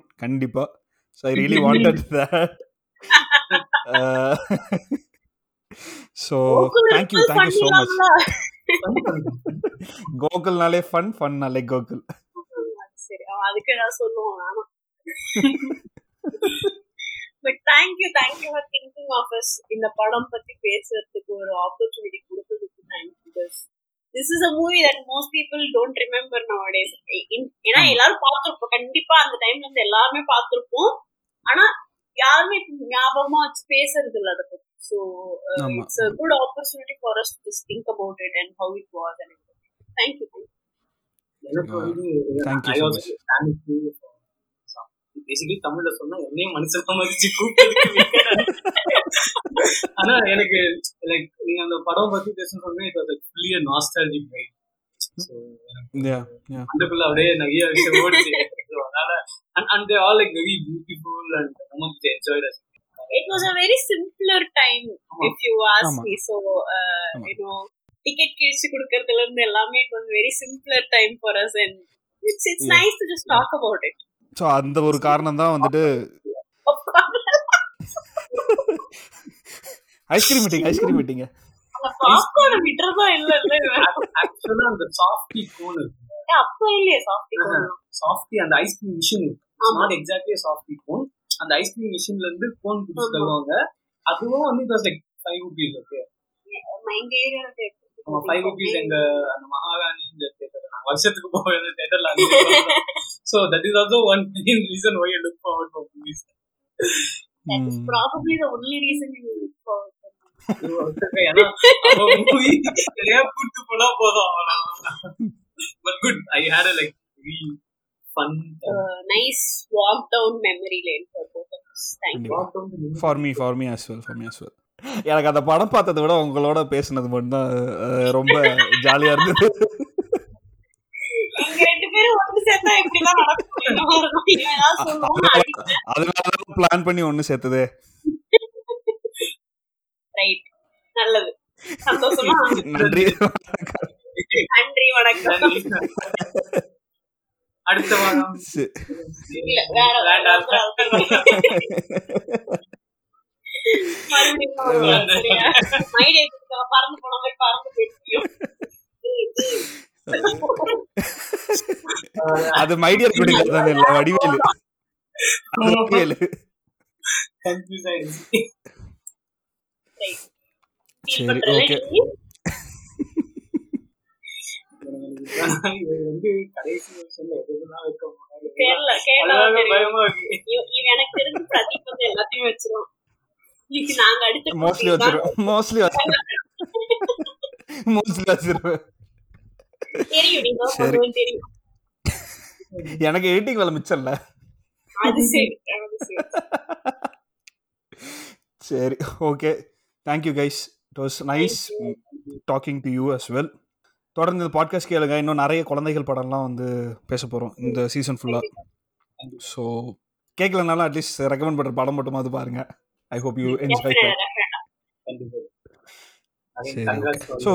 கண்டிப்பாக so I really wanted that so thank you thank you so much கோகுல்னாலே ஃபன் ஃபன்னாலே கோகுல் சரி அவன் அதுக்கு ஏதாவது சொல்லுவான் ஆனா but thank you thank you for thinking of us இந்த படம் பத்தி பேசுறதுக்கு ஒரு ஆப்பர்ச்சுனிட்டி கொடுத்ததுக்கு thanks because this is a movie that most people don't remember nowadays ஏன்னா எல்லாரும் பார்த்திருப்போம். கண்டிப்பா அந்த டைம்ல இருந்து எல்லாருமே பார்த்திருப்போம். ஆனா யாருமே ஞாபகமா வச்சு பேசுறது இல்ல அதை பத்தி. So. It's a good opportunity for us to think about it and how it was and thank you எனக்கு வந்து Thank you I so also thank you for- basically தமிழ்ல சொன்னா என்னையும் மனுஷன் மதிச்சு கூப்பிட்டதுக்கு மிக்க நன்றி. ஆனா எனக்கு லைக் நீங்க அந்த படம் பத்தி பேசணும் சொன்னா இது ஒரு clear nostalgic right so Yeah, yeah. அதுக்குள்ள அப்படியே நிறைய விஷயம் ஓடிச்சு So, அதனால and and they all like very beautiful and நமக்கு enjoy it was a very simpler time ஆமா. if you ask ஆமா. me so uh, ஆமா. you know ticket கிழிச்சு கொடுக்கறதுல இருந்து எல்லாமே it was very simpler time for us and it's it's Yeah. nice to just talk about it so அந்த ஒரு காரணம் தான் வந்துட்டு ice cream meeting ice cream meeting அந்த பாப்கார்ன் விட்டுறதா இல்ல இல்ல. ஆக்சுவலா அந்த சாஃப்டி கோன் இருக்கு அப்ப இல்லையே சாஃப்டி சாஃப்டி அந்த ice cream machine. Not exactly softy cone அந்த ஐஸ்கிரீம் மிஷின்ல இருந்து கோன் பிடிச்சி. தருவாங்க அதுவும் வந்து it like five rupees okay எங்க ஏரியால நம்ம ஃபைவ் ருபீஸ் எங்க அந்த மகாராணி இந்த theatre நாங்க வருஷத்துக்கு போக தேட்டர்ல so that is also one main reason why look forward for movies that is probably the only reason you look forward கூட்டு போனா போதும் but good I hate like very fun Uh, nice walk down memory lane for both of us. Thank you. For me for me as well for me as well. எனக்கு அந்த படம் பார்த்ததை விட உங்களோட பேசுனது மட்டும்தான் ரொம்ப ஜாலியா இருந்தது. பேரும் ஒண்ணு நடக்கும். அதனால பிளான் பண்ணி ஒன்று சேர்த்ததே. Right. நல்லது. சந்தோஷமா நன்றி நன்றி வணக்கம். அடுத்த வாரம். இல்ல வேற வேண்டாம். மறுபடியும் பறந்து போன மாதிரி பறந்து போயிடுச்சியும் அது மைடியர் குடிக்கிறது இல்ல வடிவேலு. வடிவேலு. கன்ஃபியூஸ் ஆயிடுச்சு. சரி ஓகே மோஸ்ட்லி. வச்சிருவேன். மோஸ்ட்லி மோஸ்ட்லி வச்சிருவேன் தெரியும் நீங்க சரி. சொல்லுவேன் தெரியும் எனக்கு எடிட்டிங் வேலை மிச்சம் இல்ல. அது சரி அது okay thank you guys it was nice talking to you as well தொடர்ந்து இந்த பாட்காஸ்ட் கேளுங்க. இன்னும் நிறைய குழந்தைகள் படம்லாம் வந்து பேச போகிறோம் இந்த சீசன் ஃபுல்லாக ஸோ கேட்கலனாலும் அட்லீஸ்ட் ரெக்கமெண்ட் பண்ணுற படம் மட்டுமாவது பாருங்க. ஐ ஹோப் யூ என்ஜாய் சரி so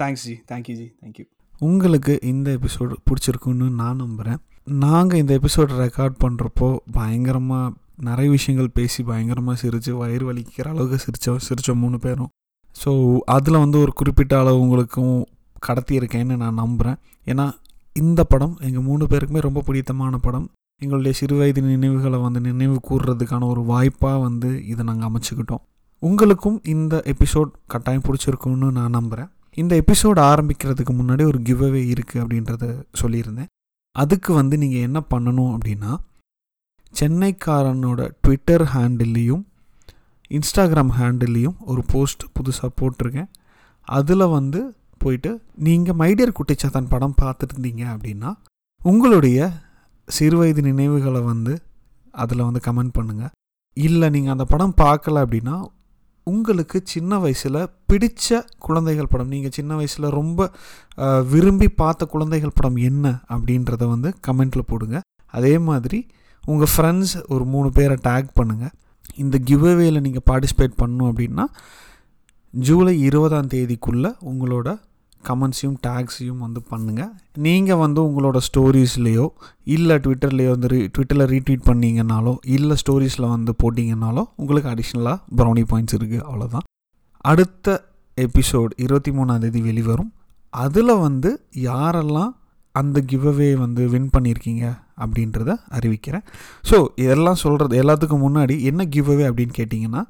thanks ji thank you ji thank you உங்களுக்கு இந்த எபிசோடு பிடிச்சிருக்குன்னு நான் நம்புகிறேன் நாங்கள் இந்த எபிசோடு ரெக்கார்ட் பண்ணுறப்போ பயங்கரமாக நிறைய விஷயங்கள் பேசி பயங்கரமாக சிரித்து வயிறு வலிக்கிற அளவுக்கு சிரித்தோம் சிரித்தோம் மூணு பேரும். ஸோ அதில் வந்து ஒரு குறிப்பிட்ட அளவு உங்களுக்கும் கடத்தியிருக்கேன்னு நான் நம்புகிறேன் ஏன்னா இந்த படம் எங்கள் மூணு பேருக்குமே ரொம்ப பிடித்தமான படம். எங்களுடைய சிறுவயது நினைவுகளை வந்து நினைவு கூறுறதுக்கான ஒரு வாய்ப்பாக வந்து இதை நாங்கள் அமைச்சுக்கிட்டோம். உங்களுக்கும் இந்த எபிசோட் கட்டாயம் பிடிச்சிருக்குன்னு நான் நம்புகிறேன் இந்த எபிசோட் ஆரம்பிக்கிறதுக்கு முன்னாடி ஒரு கிவ்அவே இருக்குது அப்படின்றத சொல்லியிருந்தேன். அதுக்கு வந்து நீங்கள் என்ன பண்ணணும் அப்படின்னா சென்னைக்காரனோட ட்விட்டர் ஹேண்டில்லையும் இன்ஸ்டாகிராம் ஹேண்டில்லையும் ஒரு போஸ்ட் புதுசாக போட்டிருக்கேன். அதில் வந்து போயிட்டு நீங்கள் மைடியர் குட்டிச்சாத்தான் படம் பார்த்துருந்தீங்க அப்படின்னா உங்களுடைய சிறுவயது நினைவுகளை வந்து அதில் வந்து கமெண்ட் பண்ணுங்கள் இல்லை நீங்கள் அந்த படம் பார்க்கல அப்படின்னா உங்களுக்கு சின்ன வயசில் பிடித்த குழந்தைகள் படம் நீங்கள் சின்ன வயசில் ரொம்ப விரும்பி பார்த்த குழந்தைகள் படம் என்ன அப்படின்றத வந்து கமெண்ட்டில் போடுங்க. அதே மாதிரி உங்கள் ஃப்ரெண்ட்ஸ் ஒரு மூணு பேரை டேக் பண்ணுங்கள் இந்த கிவ்அவேயில் நீங்கள் பார்ட்டிசிபேட் பண்ணணும் அப்படின்னா ஜூலை இருபதாம் தேதிக்குள்ளே உங்களோட கமெண்ட்ஸையும் டேக்ஸையும் வந்து பண்ணுங்கள் நீங்கள் வந்து உங்களோட ஸ்டோரிஸ்லேயோ இல்லை ட்விட்டர்லேயோ வந்து ரீ ட்விட்டரில் ரீட்வீட் பண்ணீங்கன்னாலோ இல்லை ஸ்டோரிஸில் வந்து போட்டிங்கனாலோ உங்களுக்கு அடிஷ்னலாக ப்ரௌனி பாயிண்ட்ஸ் இருக்குது அவ்வளோதான் அடுத்த எபிசோட் இருபத்தி மூணாந்தேதி வெளிவரும். அதில் வந்து யாரெல்லாம் அந்த கிவ்அவே வந்து வின் பண்ணியிருக்கீங்க அப்படின்றத அறிவிக்கிறேன். ஸோ இதெல்லாம் சொல்கிறது எல்லாத்துக்கும் முன்னாடி என்ன கிவ்அவே அப்படின்னு கேட்டிங்கன்னா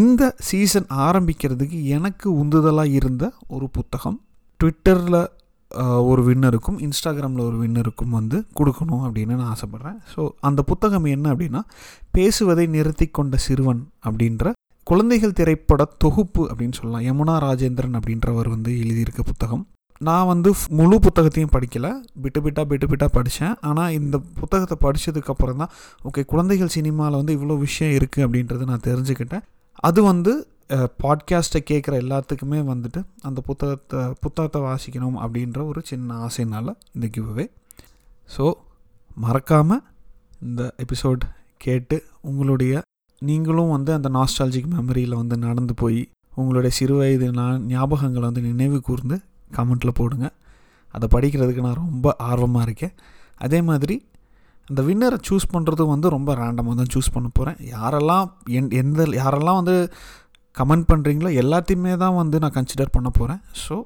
இந்த சீசன் ஆரம்பிக்கிறதுக்கு எனக்கு உந்துதலாக இருந்த ஒரு புத்தகம் ட்விட்டரில் ஒரு வின்னருக்கும் இன்ஸ்டாகிராமில் ஒரு வின்னருக்கும் வந்து கொடுக்கணும் அப்படின்னு நான் ஆசைப்பட்றேன். ஸோ அந்த புத்தகம் என்ன அப்படின்னா பேசுவதை நிறுத்தி கொண்ட சிறுவன் அப்படின்ற குழந்தைகள் திரைப்பட தொகுப்பு அப்படின்னு சொல்லலாம். யமுனா ராஜேந்திரன் அப்படின்றவர் வந்து எழுதியிருக்க புத்தகம். நான் வந்து முழு புத்தகத்தையும் படிக்கலை. பிட்டு பிட்டா பிட்டு பிட்டா படித்தேன். ஆனால் இந்த புத்தகத்தை படித்ததுக்கப்புறம் தான் ஓகே குழந்தைகள் சினிமாவில் வந்து இவ்வளோ விஷயம் இருக்குது அப்படின்றத நான் தெரிஞ்சுக்கிட்டேன். அது வந்து பாட்காஸ்ட்டை கேட்குற எல்லாத்துக்குமே வந்துட்டு அந்த புத்தகத்தை புத்தகத்தை வாசிக்கணும் அப்படின்ற ஒரு சின்ன ஆசைனால இந்த கிவ்வே ஸோ மறக்காமல் இந்த எபிசோட் கேட்டு உங்களுடைய நீங்களும் வந்து அந்த நாஸ்டாலஜிக் மெமரியில் வந்து நடந்து போய் உங்களுடைய சிறுவயது நான் ஞாபகங்களை வந்து நினைவு கூர்ந்து கமெண்ட்டில் போடுங்க. அதை படிக்கிறதுக்கு நான் ரொம்ப ஆர்வமாக இருக்கேன். அதே மாதிரி அந்த வின்னரை சூஸ் பண்ணுறதும் வந்து ரொம்ப ரேண்டமாக தான் சூஸ் பண்ண போகிறேன் யாரெல்லாம் என் எந்த யாரெல்லாம் வந்து கமெண்ட் பண்ணுறீங்களோ எல்லாத்தையுமே தான் வந்து நான் கன்சிடர் பண்ண போகிறேன் ஸோ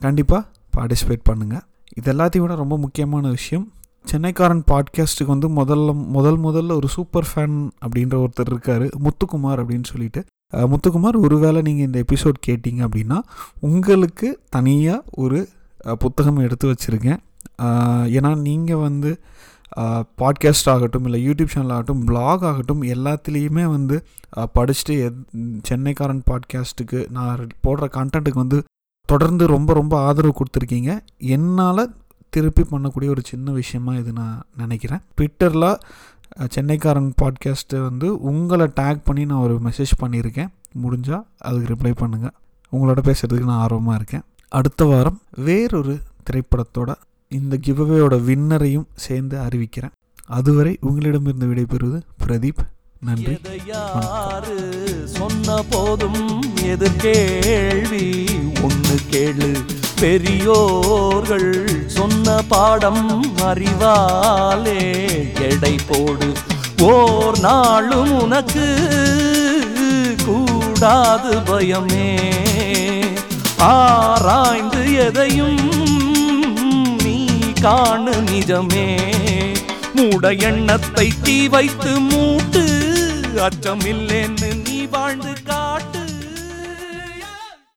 கண்டிப்பாக பார்ட்டிசிபேட் பண்ணுங்கள் இது எல்லாத்தையும் விட ரொம்ப முக்கியமான விஷயம் சென்னைக்காரன் பாட்காஸ்ட்டுக்கு வந்து முதல்ல முதல் முதல்ல ஒரு சூப்பர் ஃபேன் அப்படின்ற ஒருத்தர் இருக்கார் முத்துக்குமார் அப்படின்னு சொல்லிட்டு. முத்துக்குமார் ஒருவேளை நீங்கள் இந்த எபிசோட் கேட்டிங்க அப்படின்னா உங்களுக்கு தனியாக ஒரு புத்தகம் எடுத்து வச்சுருக்கேன். ஏன்னா நீங்கள் வந்து பாட்காஸ்ட் ஆகட்டும் இல்லை யூடியூப் சேனல் ஆகட்டும் பிளாக் ஆகட்டும் எல்லாத்துலேயுமே வந்து படிச்சுட்டு சென்னைக்காரன் பாட்காஸ்ட்டுக்கு நான் போடுற கண்டென்ட்டுக்கு வந்து தொடர்ந்து ரொம்ப ரொம்ப ஆதரவு கொடுத்துருக்கீங்க. என்னால் திருப்பி பண்ணக்கூடிய ஒரு சின்ன விஷயமா இது நான் நினைக்கிறேன். ட்விட்டரில் சென்னைக்காரன் பாட்காஸ்ட்டு வந்து உங்களை டேக் பண்ணி நான் ஒரு மெசேஜ் பண்ணியிருக்கேன். முடிஞ்சால் அதுக்கு ரிப்ளை பண்ணுங்கள் உங்களோட பேசுகிறதுக்கு நான் ஆர்வமாக இருக்கேன். அடுத்த வாரம் வேறொரு திரைப்படத்தோட இந்த கிவ்அவேயோட வின்னரையும் சேர்ந்து அறிவிக்கிறேன். அதுவரை உங்களிடமிருந்து விடைபெறுவது பிரதீப். நன்றி. யாரு சொன்ன போதும் எதிர்கேள்வி ஒன்று கேளு. பெரியோர்கள் சொன்ன பாடம் அறிவாலே எடை போடு. ஓர் நாளும் உனக்கு கூடாது பயமே. ஆராய்ந்து எதையும் காணு நிஜமே. மூட எண்ணத்தை தீ வைத்து மூட்டு. அச்சமில்லேன்னு நீ வாழ்ந்து